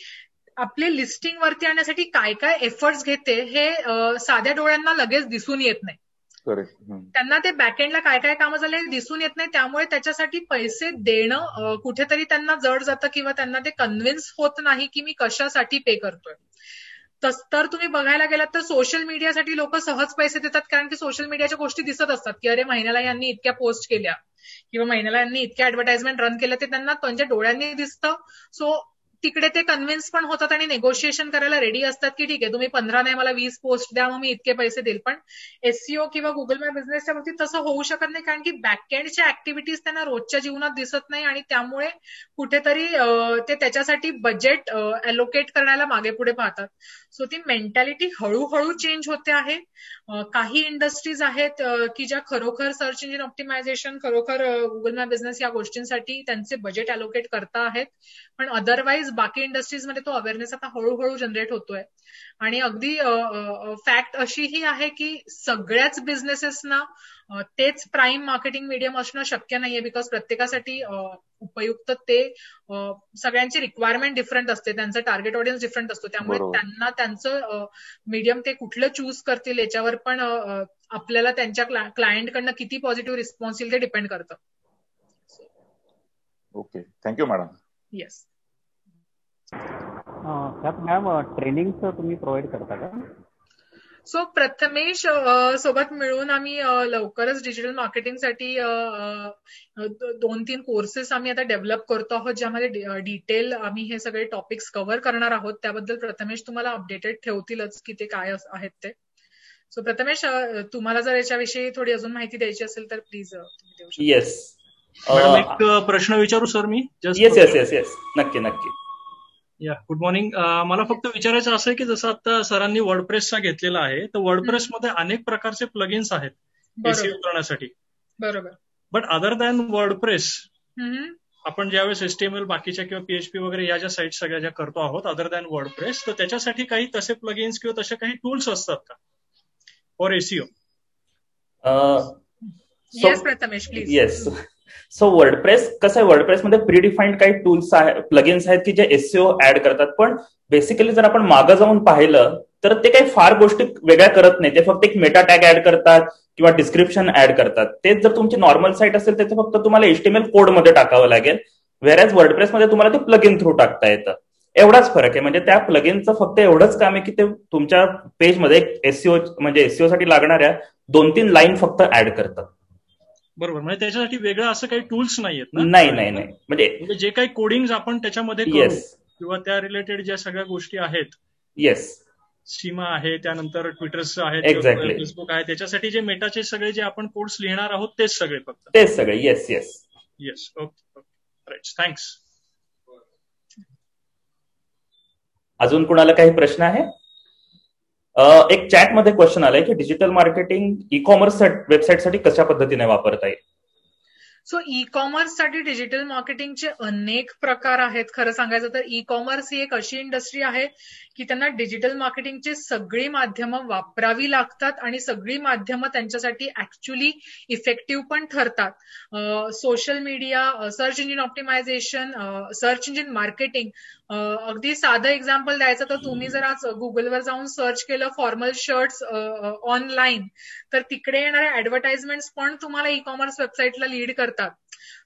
आपले लिस्टिंग वरती आणण्यासाठी काय काय एफर्ट्स घेते हे साध्या डोळ्यांना लगेच दिसून येत नाही. त्यांना ते बॅकएंडला काय काय कामं झाले दिसून येत नाही. त्यामुळे त्याच्यासाठी पैसे देणं कुठेतरी त्यांना जड जातं किंवा त्यांना ते कन्व्हिन्स होत नाही की मी कशासाठी पे करतोय. तर तुम्ही बघायला गेलात तर सोशल मीडियासाठी लोक सहज पैसे देतात कारण की सोशल मीडियाच्या गोष्टी दिसत असतात की अरे महिन्याला यांनी इतक्या पोस्ट केल्या किंवा महिन्याला यांनी इतक्या ऍडव्हर्टाइजमेंट रन केलं ते त्यांना त्यांच्या डोळ्यांनी दिसतं. सो तिकडे ते कन्व्हिन्स पण होतात आणि नेगोशिएशन करायला रेडी असतात की ठीक आहे तुम्ही पंधरा नाही मला वीस पोस्ट द्या मग मी इतके पैसे देईल. पण एससीओ किंवा गुगल मॅप बिझनेसच्या बाबतीत तसं होऊ शकत नाही कारण की बॅकएंडच्या ऍक्टिव्हिटीज त्यांना रोजच्या जीवनात दिसत नाही आणि त्यामुळे कुठेतरी ते त्याच्यासाठी बजेट अलोकेट करायला मागे पुढे पाहतात. सो ती मेंटॅलिटी हळूहळू चेंज होते आहे. काही इंडस्ट्रीज आहेत की ज्या खरोखर सर्च इंजिन ऑप्टिमायझेशन खरोखर गुगल मॅप बिझनेस या गोष्टींसाठी त्यांचे बजेट अलोकेट करता आहेत. पण अदरवाईज बाकी इंडस्ट्रीजमध्ये तो अवेअरनेस आता हळूहळू जनरेट होतोय. आणि अगदी फॅक्ट अशीही आहे की सगळ्याच बिझनेसेसना तेच प्राईम मार्केटिंग मीडियम असणं शक्य नाहीये बिकॉज प्रत्येकासाठी उपयुक्त ते सगळ्यांची रिक्वायरमेंट डिफरंट असते. त्यांचं टार्गेट ऑडियन्स डिफरंट असतो. त्यामुळे त्यांना त्यांचं मीडियम ते कुठलं चूज करतील याच्यावर पण आपल्याला त्यांच्या क्लायंटकडनं किती पॉझिटिव्ह रिस्पॉन्स येईल ते डिपेंड करतं. Okay thank you madam yes त्यात मॅम ट्रेनिंग तुम्ही प्रोव्हाइड करता का? सो प्रथमेश सोबत मिळून आम्ही लवकरच डिजिटल मार्केटिंगसाठी दोन तीन कोर्सेस आम्ही आता डेव्हलप करतो आहोत ज्यामध्ये डिटेल आम्ही हे सगळे टॉपिक्स कव्हर करणार आहोत. त्याबद्दल प्रथमेश तुम्हाला अपडेटेड ठेवतीलच की ते काय आहेत ते. सो प्रथमेश तुम्हाला जर याच्याविषयी थोडी अजून माहिती द्यायची असेल तर प्लीज येस एक प्रश्न विचारू सर मी? येस येस येस येस नक्की नक्की. या गुड मॉर्निंग मला फक्त विचारायचं असं आहे की जसं आता सरांनी वर्डप्रेसचा घेतलेला आहे तर वर्डप्रेस मध्ये अनेक प्रकारचे प्लगिन्स आहेत एसी करण्यासाठी बरोबर. बट अदर दॅन वर्डप्रेस आपण ज्यावेळेस एसटीएमएल बाकीच्या किंवा पीएचपी वगैरे या ज्या साईट सगळ्या ज्या करतो आहोत अदर दॅन वर्डप्रेस तर त्याच्यासाठी काही तसे प्लगिन्स किंवा तसे काही टूल्स असतात का? For SEO yes Prathamesh please yes so WordPress कसं आहे वर्डप्रेसमध्ये प्रीडिफाईंड काही टूल्स आहेत प्लगिन्स आहेत की जे एससीओ ऍड करतात. पण बेसिकली जर आपण मागं जाऊन पाहिलं तर ते काही फार गोष्टी वेगळ्या करत नाही. ते फक्त एक मेटा टॅग ऍड करतात किंवा डिस्क्रिप्शन ऍड करतात. तेच जर तुमची नॉर्मल साईट असेल त्याचं फक्त तुम्हाला एचटीएमएल कोडमध्ये टाकावं लागेल. वेरॅज वर्डप्रेसमध्ये तुम्हाला ते प्लग इन थ्रू टाकता येतं. एवढाच फरक आहे. म्हणजे त्या प्लगिनचं फक्त एवढंच काम आहे की ते तुमच्या पेजमध्ये एससीओ म्हणजे एससीओ साठी लागणाऱ्या दोन तीन लाईन फक्त ऍड करतात. बरोबर. म्हणजे त्याच्यासाठी वेगळं असं काही टूल्स नाहीयेत ना? नाही नाही नाही. म्हणजे, म्हणजे जे काही कोडिंग आपण त्याच्यामध्ये करू किंवा त्या रिलेटेड ज्या सगळ्या गोष्टी आहेत येस सीमा आहे त्यानंतर ट्विटर्स आहेत फेसबुक आहे त्याच्यासाठी जे मेटाचे सगळे जे आपण कोड्स लिहिणार आहोत तेच सगळे फक्त. तेच सगळे. Yes yes yes okay okay thanks अजून कुणाला काही प्रश्न आहे? एक चॅटमध्ये क्वेश्चन आलाय की डिजिटल मार्केटिंग ई कॉमर्स वेबसाईटसाठी कशा पद्धतीने वापरता येईल? सो ई कॉमर्ससाठी डिजिटल मार्केटिंगचे अनेक प्रकार आहेत. खरं सांगायचं तर ई कॉमर्स ही एक अशी इंडस्ट्री आहे की त्यांना डिजिटल मार्केटिंगची सगळी माध्यमं वापरावी लागतात आणि सगळी माध्यमं त्यांच्यासाठी ऍक्च्युली इफेक्टिव्ह पण ठरतात. Social media search engine optimisation search engine marketing अगदी साधं एक्झाम्पल द्यायचं तर तुम्ही जर आज गुगलवर जाऊन सर्च केलं फॉर्मल शर्ट्स ऑनलाईन तर तिकडे येणाऱ्या ऍडव्हर्टाइजमेंट्स पण तुम्हाला ई कॉमर्स वेबसाईटला लीड करतात.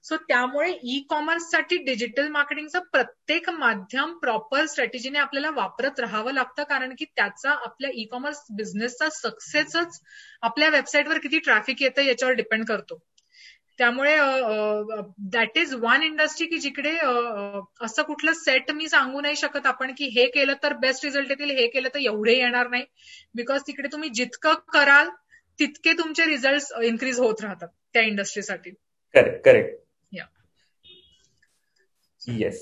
सो त्यामुळे ई कॉमर्ससाठी डिजिटल मार्केटिंगचं प्रत्येक माध्यम प्रॉपर स्ट्रॅटेजीने आपल्याला वापरत राहावं लागतं कारण की त्याचा आपल्या ई कॉमर्स बिझनेसचा सक्सेसच आपल्या वेबसाईटवर किती ट्रॅफिक येतं याच्यावर डिपेंड करतो. त्यामुळे दॅट इज वन इंडस्ट्री की जिकडे असं कुठलं सेट मी सांगू नाही शकत आपण की हे केलं तर बेस्ट रिझल्ट येतील हे केलं तर एवढे येणार नाही. बिकॉज तिकडे तुम्ही जितकं कराल तितके तुमचे रिझल्ट इन्क्रीज होत राहतात त्या इंडस्ट्रीसाठी करेक्ट करेक्ट येस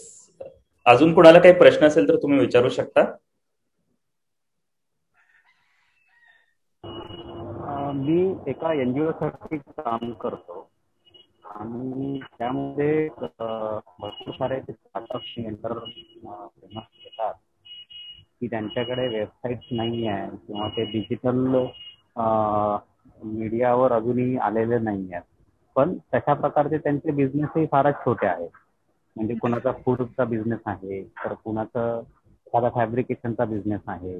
अजून कुणाला काही प्रश्न असेल तर तुम्ही विचारू शकता. मी एका एनजीओ साठी काम करतो. आणि त्यामध्ये भरपूर सारे येतात की त्यांच्याकडे वेबसाईट नाही आहे किंवा ते डिजिटल मीडियावर अजूनही आलेले नाही आहेत. पण तशा प्रकारचे त्यांचे बिझनेसही फारच छोटे आहेत. म्हणजे कुणाचा फूडचा बिझनेस आहे तर कुणाचा एखादा फॅब्रिकेशनचा बिझनेस आहे.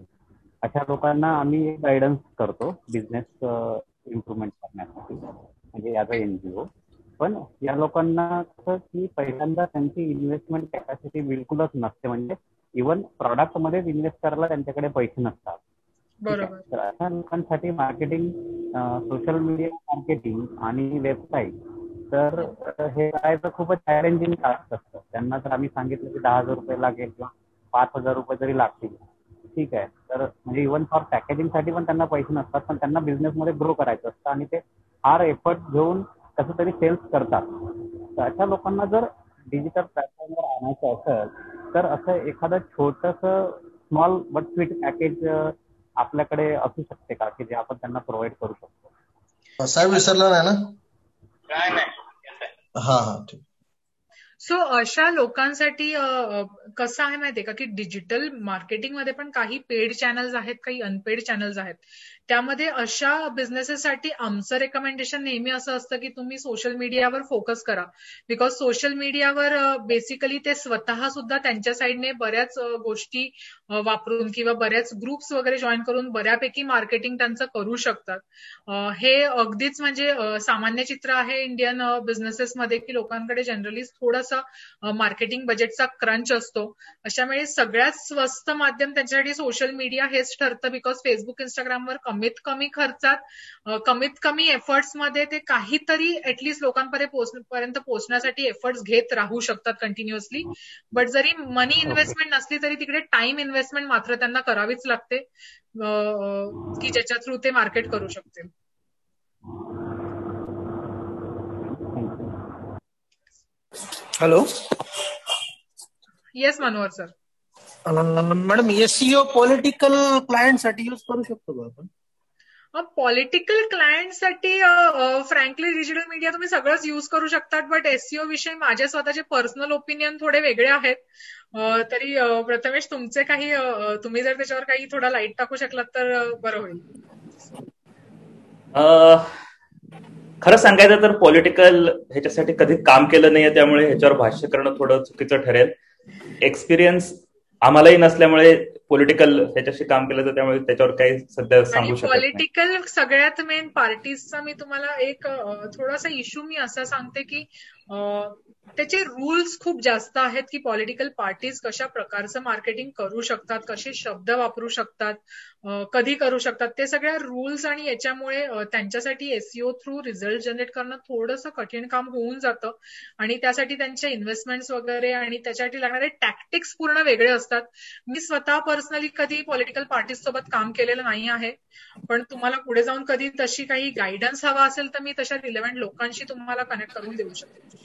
अशा लोकांना आम्ही गायडन्स करतो बिझनेस इम्प्रुव्हमेंट करण्यासाठी. म्हणजे ॲज अ एनजीओ पण या लोकांना कसं की पहिल्यांदा त्यांची इन्व्हेस्टमेंट कॅपॅसिटी बिलकुलच नसते. म्हणजे इव्हन प्रॉडक्टमध्ये इन्व्हेस्ट करायला त्यांच्याकडे पैसे नसतात. तर अशा लोकांसाठी मार्केटिंग सोशल मीडिया मार्केटिंग आणि वेबसाईट तर हे करायचं खूपच चॅलेंजिंग टास्क असतं. त्यांना जर आम्ही सांगितलं की दहा हजार रुपये लागेल किंवा पाच हजार रुपये जरी लागतील. ठीक आहे? तर म्हणजे इव्हन फॉर पॅकेजिंगसाठी पण त्यांना पैसे नसतात पण त्यांना बिझनेसमध्ये ग्रो करायचं असतं आणि ते फार एफर्ट घेऊन कसं तरी सेल्स करतात. तर अशा लोकांना जर डिजिटल प्लॅटफॉर्मवर आणायचं असेल तर असं एखादं छोटस स्मॉल बट स्वीट पॅकेज आपल्याकडे असू शकते का? की जे आपण त्यांना प्रोव्हाइड करू शकतो. साहेब विसरला नाही ना? काय नाही. हा हा ठीक. सो अशा लोकांसाठी कसं आहे माहितीये का? की डिजिटल मार्केटिंगमध्ये पण काही पेड चॅनल्स आहेत काही अनपेड चॅनल्स आहेत. त्यामध्ये अशा बिझनेसेससाठी आमचं रेकमेंडेशन नेहमी असं असतं की तुम्ही सोशल मीडियावर फोकस करा. बिकॉज सोशल मीडियावर बेसिकली ते स्वतः सुद्धा त्यांच्या साईडने बऱ्याच गोष्टी वापरून किंवा बऱ्याच ग्रुप्स वगैरे जॉईन करून बऱ्यापैकी मार्केटिंग त्यांचं करू शकतात. हे अगदीच म्हणजे सामान्य चित्र आहे इंडियन बिझनेसेसमध्ये की लोकांकडे जनरली थोडंसं मार्केटिंग बजेटचा क्रंच असतो. अशा वेळी सगळ्यात स्वस्त माध्यम त्यांच्यासाठी सोशल मीडिया हेच ठरतं बिकॉज फेसबुक इंस्टाग्रामवर कमीत कमी खर्चात कमीत कमी एफर्ट्समध्ये ते काहीतरी ऍटलिस्ट लोकांपर्यंत पोहोचण्यासाठी एफर्ट्स घेत राहू शकतात कंटिन्युअसली बट जरी मनी इन्व्हेस्टमेंट नसली तरी तिकडे टाइम इन्व्हेस्टमेंट मात्र त्यांना करावीच लागते की ज्याच्या थ्रू ते मार्केट करू शकते hello? Yes Manohar sir madam SEO political क्लायंटसाठी use करू शकतो का आपण? पॉलिटिकल क्लायंटसाठी फ्रँकली डिजिटल मीडिया तुम्ही सगळंच युज करू शकतात बट एससीओ विषयी माझे स्वतःचे पर्सनल ओपिनियन थोडे वेगळे आहेत. तरी प्रथमेश तुमचे काही तुम्ही जर त्याच्यावर काही थोडा लाइट टाकू शकलात तर बरं होईल. खरं सांगायचं तर पॉलिटिकल ह्याच्यासाठी कधी काम केलं नाहीये त्यामुळे ह्याच्यावर भाष्य करणं थोडं चुकीचं ठरेल. एक्सपिरियन्स आम्हालाही नसल्यामुळे पॉलिटिकल ह्याच्याशी काम केलं तर त्यामुळे त्याच्यावर काही सध्या सांगू शकतो पॉलिटिकल सगळ्यात मेन पार्टीजचा मी तुम्हाला एक थोडासा इश्यू मी असा सांगते की त्याचे रूल्स खूप जास्त आहेत की पॉलिटिकल पार्टीज कशा प्रकारचं मार्केटिंग करू शकतात कसे शब्द वापरू शकतात कधी करू शकतात ते सगळ्या रूल्स आणि याच्यामुळे त्यांच्यासाठी एसईओ थ्रू रिझल्ट जनरेट करणं थोडंसं कठीण काम होऊन जातं. आणि त्यासाठी त्यांचे इन्व्हेस्टमेंट्स वगैरे आणि त्याच्यासाठी लागणारे टॅक्टिक्स पूर्ण वेगळे असतात. मी स्वतः पर्सनली कधी पॉलिटिकल पार्टीज सोबत काम केलेलं नाही आहे. पण तुम्हाला पुढे जाऊन कधी तशी काही गायडन्स हवा असेल तर मी तशा रिलेव्हंट लोकांशी तुम्हाला कनेक्ट करून देऊ शकते.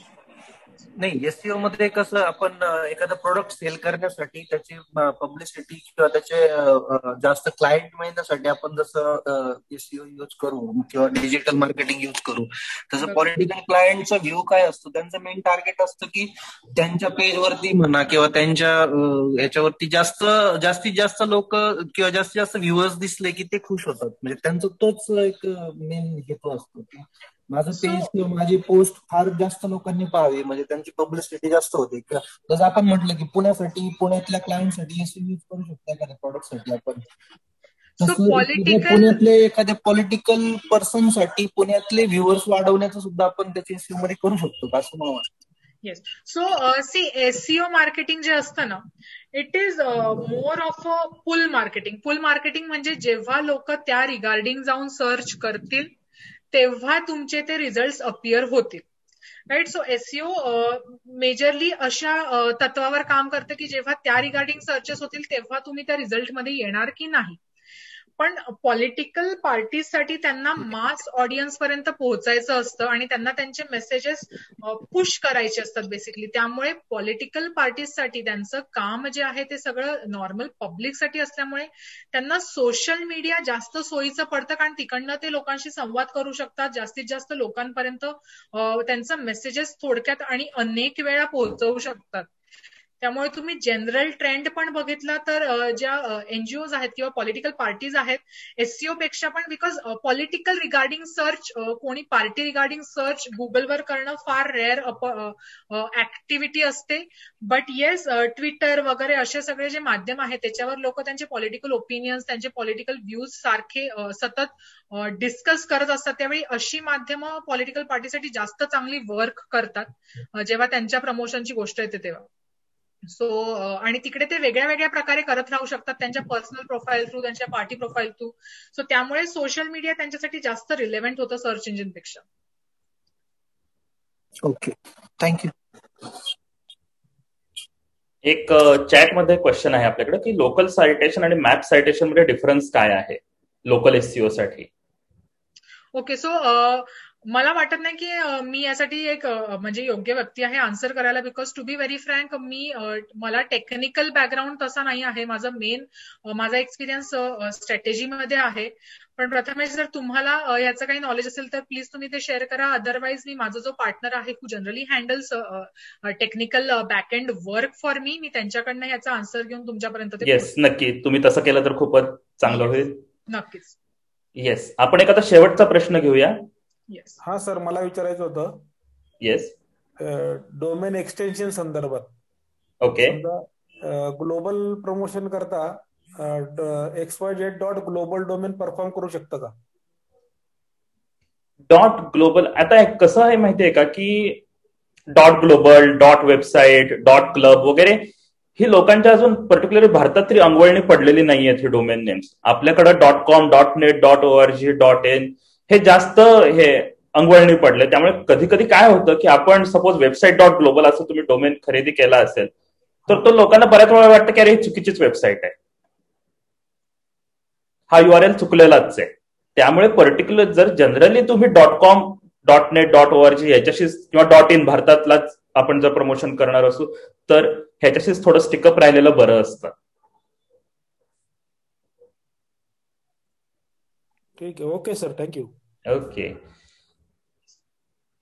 नाही एससीओ मध्ये कसं आपण एखादं प्रोडक्ट सेल करण्यासाठी त्याची पब्लिसिटी किंवा त्याचे जास्त क्लायंट मिळण्यासाठी आपण जसं एससीओ यूज करू किंवा डिजिटल मार्केटिंग यूज करू तसं पॉलिटिकल क्लायंटचा व्ह्यू काय असतो? त्यांचं मेन टार्गेट असतं की त्यांच्या पेजवरती म्हणा किंवा त्यांच्या याच्यावरती जास्त जास्तीत जास्त लोक किंवा जास्तीत जास्त व्ह्युअर्स दिसले की ते खुश होतात. म्हणजे त्यांचा तोच एक मेन हेतू असतो. माझं पेज किंवा माझी पोस्ट फार जास्त लोकांनी पाहावी म्हणजे त्यांची पब्लिसिटी जास्त होते. जसं आपण म्हटलं की पुण्यासाठी पुण्यातल्या क्लायंटसाठी एस यूज करू शकतो एखाद्या प्रॉडक्टसाठी आपण. पुण्यातले एखाद्या पॉलिटिकल पर्सनसाठी पुण्यातले व्ह्युअर्स वाढवण्याचं सुद्धा आपण त्याच्या एसईओ मध्ये करू शकतो असं मला वाटतं. येस सो सी एससीओ मार्केटिंग जे असतं ना it is more of a pull marketing pull marketing म्हणजे जेव्हा लोक त्या रिगार्डिंग जाऊन सर्च करतील तेव्हा तुमचे ते रिझल्ट अपिअर होतील. राईट सो एसईओ मेजरली अशा तत्वावर काम करते की जेव्हा त्या रिगार्डिंग सर्चेस होतील तेव्हा तुम्ही त्या रिझल्टमध्ये येणार की नाही. पण पॉलिटिकल पार्टीजसाठी त्यांना मास ऑडियन्स पर्यंत पोहोचायचं असतं आणि त्यांना त्यांचे मेसेजेस पुश करायचे असतात बेसिकली त्यामुळे पॉलिटिकल पार्टीजसाठी त्यांचं काम जे आहे ते सगळं नॉर्मल पब्लिकसाठी असल्यामुळे त्यांना सोशल मीडिया जास्त सोयीचं पडतं कारण तिकडनं ते लोकांशी संवाद करू शकतात. जास्तीत जास्त लोकांपर्यंत त्यांचं मेसेजेस थोडक्यात आणि अनेक वेळा पोहोचवू शकतात. त्यामुळे तुम्ही जनरल ट्रेंड पण बघितला तर ज्या एनजीओज आहेत किंवा पॉलिटिकल पार्टीज आहेत एससीओ पेक्षा पण बिकॉज पॉलिटिकल रिगार्डिंग सर्च कोणी पार्टी रिगार्डिंग सर्च गुगलवर करणं फार रेअर ऍक्टिव्हिटी असते. बट येस ट्विटर वगैरे असे सगळे जे माध्यम आहेत त्याच्यावर लोक त्यांचे पॉलिटिकल ओपिनियन्स त्यांचे पॉलिटिकल व्ह्यूज सारखे सतत डिस्कस करत असतात. त्यावेळी अशी माध्यमं पॉलिटिकल पार्टीसाठी जास्त चांगली वर्क करतात जेव्हा त्यांच्या प्रमोशनची गोष्ट येते तेव्हा. सो आणि तिकडे ते वेगळ्या वेगळ्या प्रकारे करत राहू शकतात त्यांच्या पर्सनल प्रोफाईल थ्रू त्यांच्या पार्टी प्रोफाईल थ्रू सो त्यामुळे सोशल मीडिया त्यांच्यासाठी जास्त रिलेव्हंट होतं सर्च इंजिनपेक्षा. ओके थँक्यू एक चॅटमध्ये क्वेश्चन आहे आपल्याकडे की लोकल सायटेशन आणि मॅप सायटेशनमध्ये डिफरन्स काय आहे? लोकल एससीओ साठी. ओके सो मला वाटत नाही की मी यासाठी एक म्हणजे योग्य व्यक्ती आहे आन्सर करायला because to be very frank मी मला टेक्निकल बॅकग्राऊंड तसा नाही आहे. माझं मेन माझा एक्सपिरियन्स स्ट्रॅटेजीमध्ये आहे. पण प्रथमेश जर तुम्हाला याचं काही नॉलेज असेल तर प्लीज तुम्ही ते शेअर करा. अदरवाईज मी माझा जो पार्टनर आहे who generally handles technical back end work for me मी त्यांच्याकडनं याचा आन्सर घेऊन तुमच्यापर्यंत येस नक्की. तुम्ही तसं केलं तर खूपच चांगलं होईल. नक्कीच. येस आपण एखादा शेवटचा प्रश्न घेऊया. हा सर मला विचारायचं होतं. येस डोमेन एक्सटेन्शन संदर्भात. ओके ग्लोबल प्रमोशन करता X Y Z dot global domain perform करू शकतं का? डॉट ग्लोबल आता कसं आहे माहितीये का की dot global dot website dot club वगैरे ही लोकांच्या अजून पर्टिक्युलर भारतात तरी अंगवळणी पडलेली नाही आहेत हे डोमेन नेम्स आपल्याकडे dot com dot net dot O R G dot in हे जास्त हे अंगवळणी पडले. त्यामुळे कधी कधी काय होतं की आपण सपोज वेबसाईट डॉट ग्लोबल असं तुम्ही डोमेन खरेदी केला असेल तर तो लोकांना बऱ्याच वेळा वाटतं की अरे ही चुकीचीच वेबसाईट आहे. हा यू आर एल चुकलेलाच आहे. त्यामुळे पर्टिक्युलर जर जनरली तुम्ही dot com dot net dot ORG याच्याशी किंवा डॉट इन भारतातलाच आपण जर प्रमोशन करणार असू तर ह्याच्याशीच थोडं स्टिकअप राहिलेलं बरं असतं. ठीक आहे ओके सर थँक्यू ओके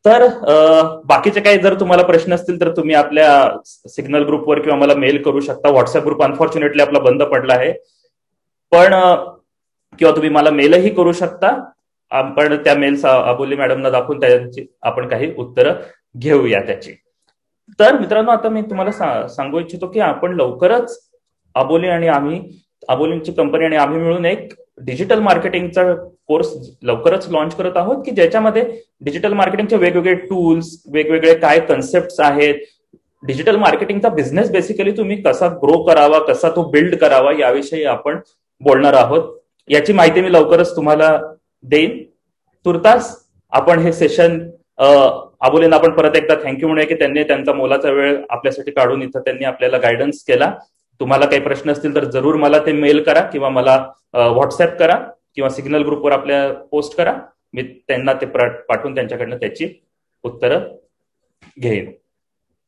तर बाकीचे काही जर तुम्हाला प्रश्न असतील तर तुम्ही आपल्या सिग्नल ग्रुपवर किंवा मला मेल करू शकता. व्हॉट्सअप ग्रुप अनफॉर्च्युनेटली आपला बंद पडला आहे. पण uh, किंवा तुम्ही मला मेलही करू शकता. आपण त्या मेल्स अबोली मॅडमना दाखवून त्यांची आपण काही उत्तरं घेऊया त्याची. तर मित्रांनो आता मी तुम्हाला सांगू इच्छितो की आपण लवकरच अबोली आणि आम्ही अबोलींची कंपनी आणि आम्ही मिळून एक डिजिटल मार्केटिंगचा कोर्स लवकरच लॉन्च करत आहोत की ज्याच्यामध्ये डिजिटल मार्केटिंगचे वेगवेगळे टूल्स वेगवेगळे काय कन्सेप्ट आहेत? डिजिटल मार्केटिंगचा बिझनेस बेसिकली तुम्ही कसा ग्रो करावा कसा तो बिल्ड करावा याविषयी आपण बोलणार आहोत. याची माहिती मी लवकरच तुम्हाला देईन. तुर्तास आपण हे सेशन अबोलेन आपण परत एकदा थँक्यू म्हणूया की त्यांनी त्यांचा मोलाचा वेळ आपल्यासाठी काढून इथं त्यांनी आपल्याला गायडन्स केला. तुम्हाला काही प्रश्न असतील तर जरूर मला ते मेल करा किंवा मला व्हॉट्सअप करा किंवा सिग्नल ग्रुपवर आपल्या पोस्ट करा. मी त्यांना ते पाठवून त्यांच्याकडनं त्याची उत्तरं घेईन.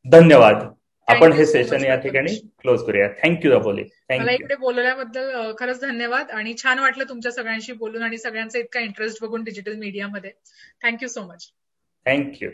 धन्यवाद. आपण हे सेशन या ठिकाणी क्लोज करूया. थँक्यू अबोली मला इकडे बोलवल्याबद्दल खरंच धन्यवाद आणि छान वाटलं तुमच्या सगळ्यांशी बोलून आणि सगळ्यांचा इतका इंटरेस्ट बघून डिजिटल मीडियामध्ये थँक्यू सो मच थँक्यू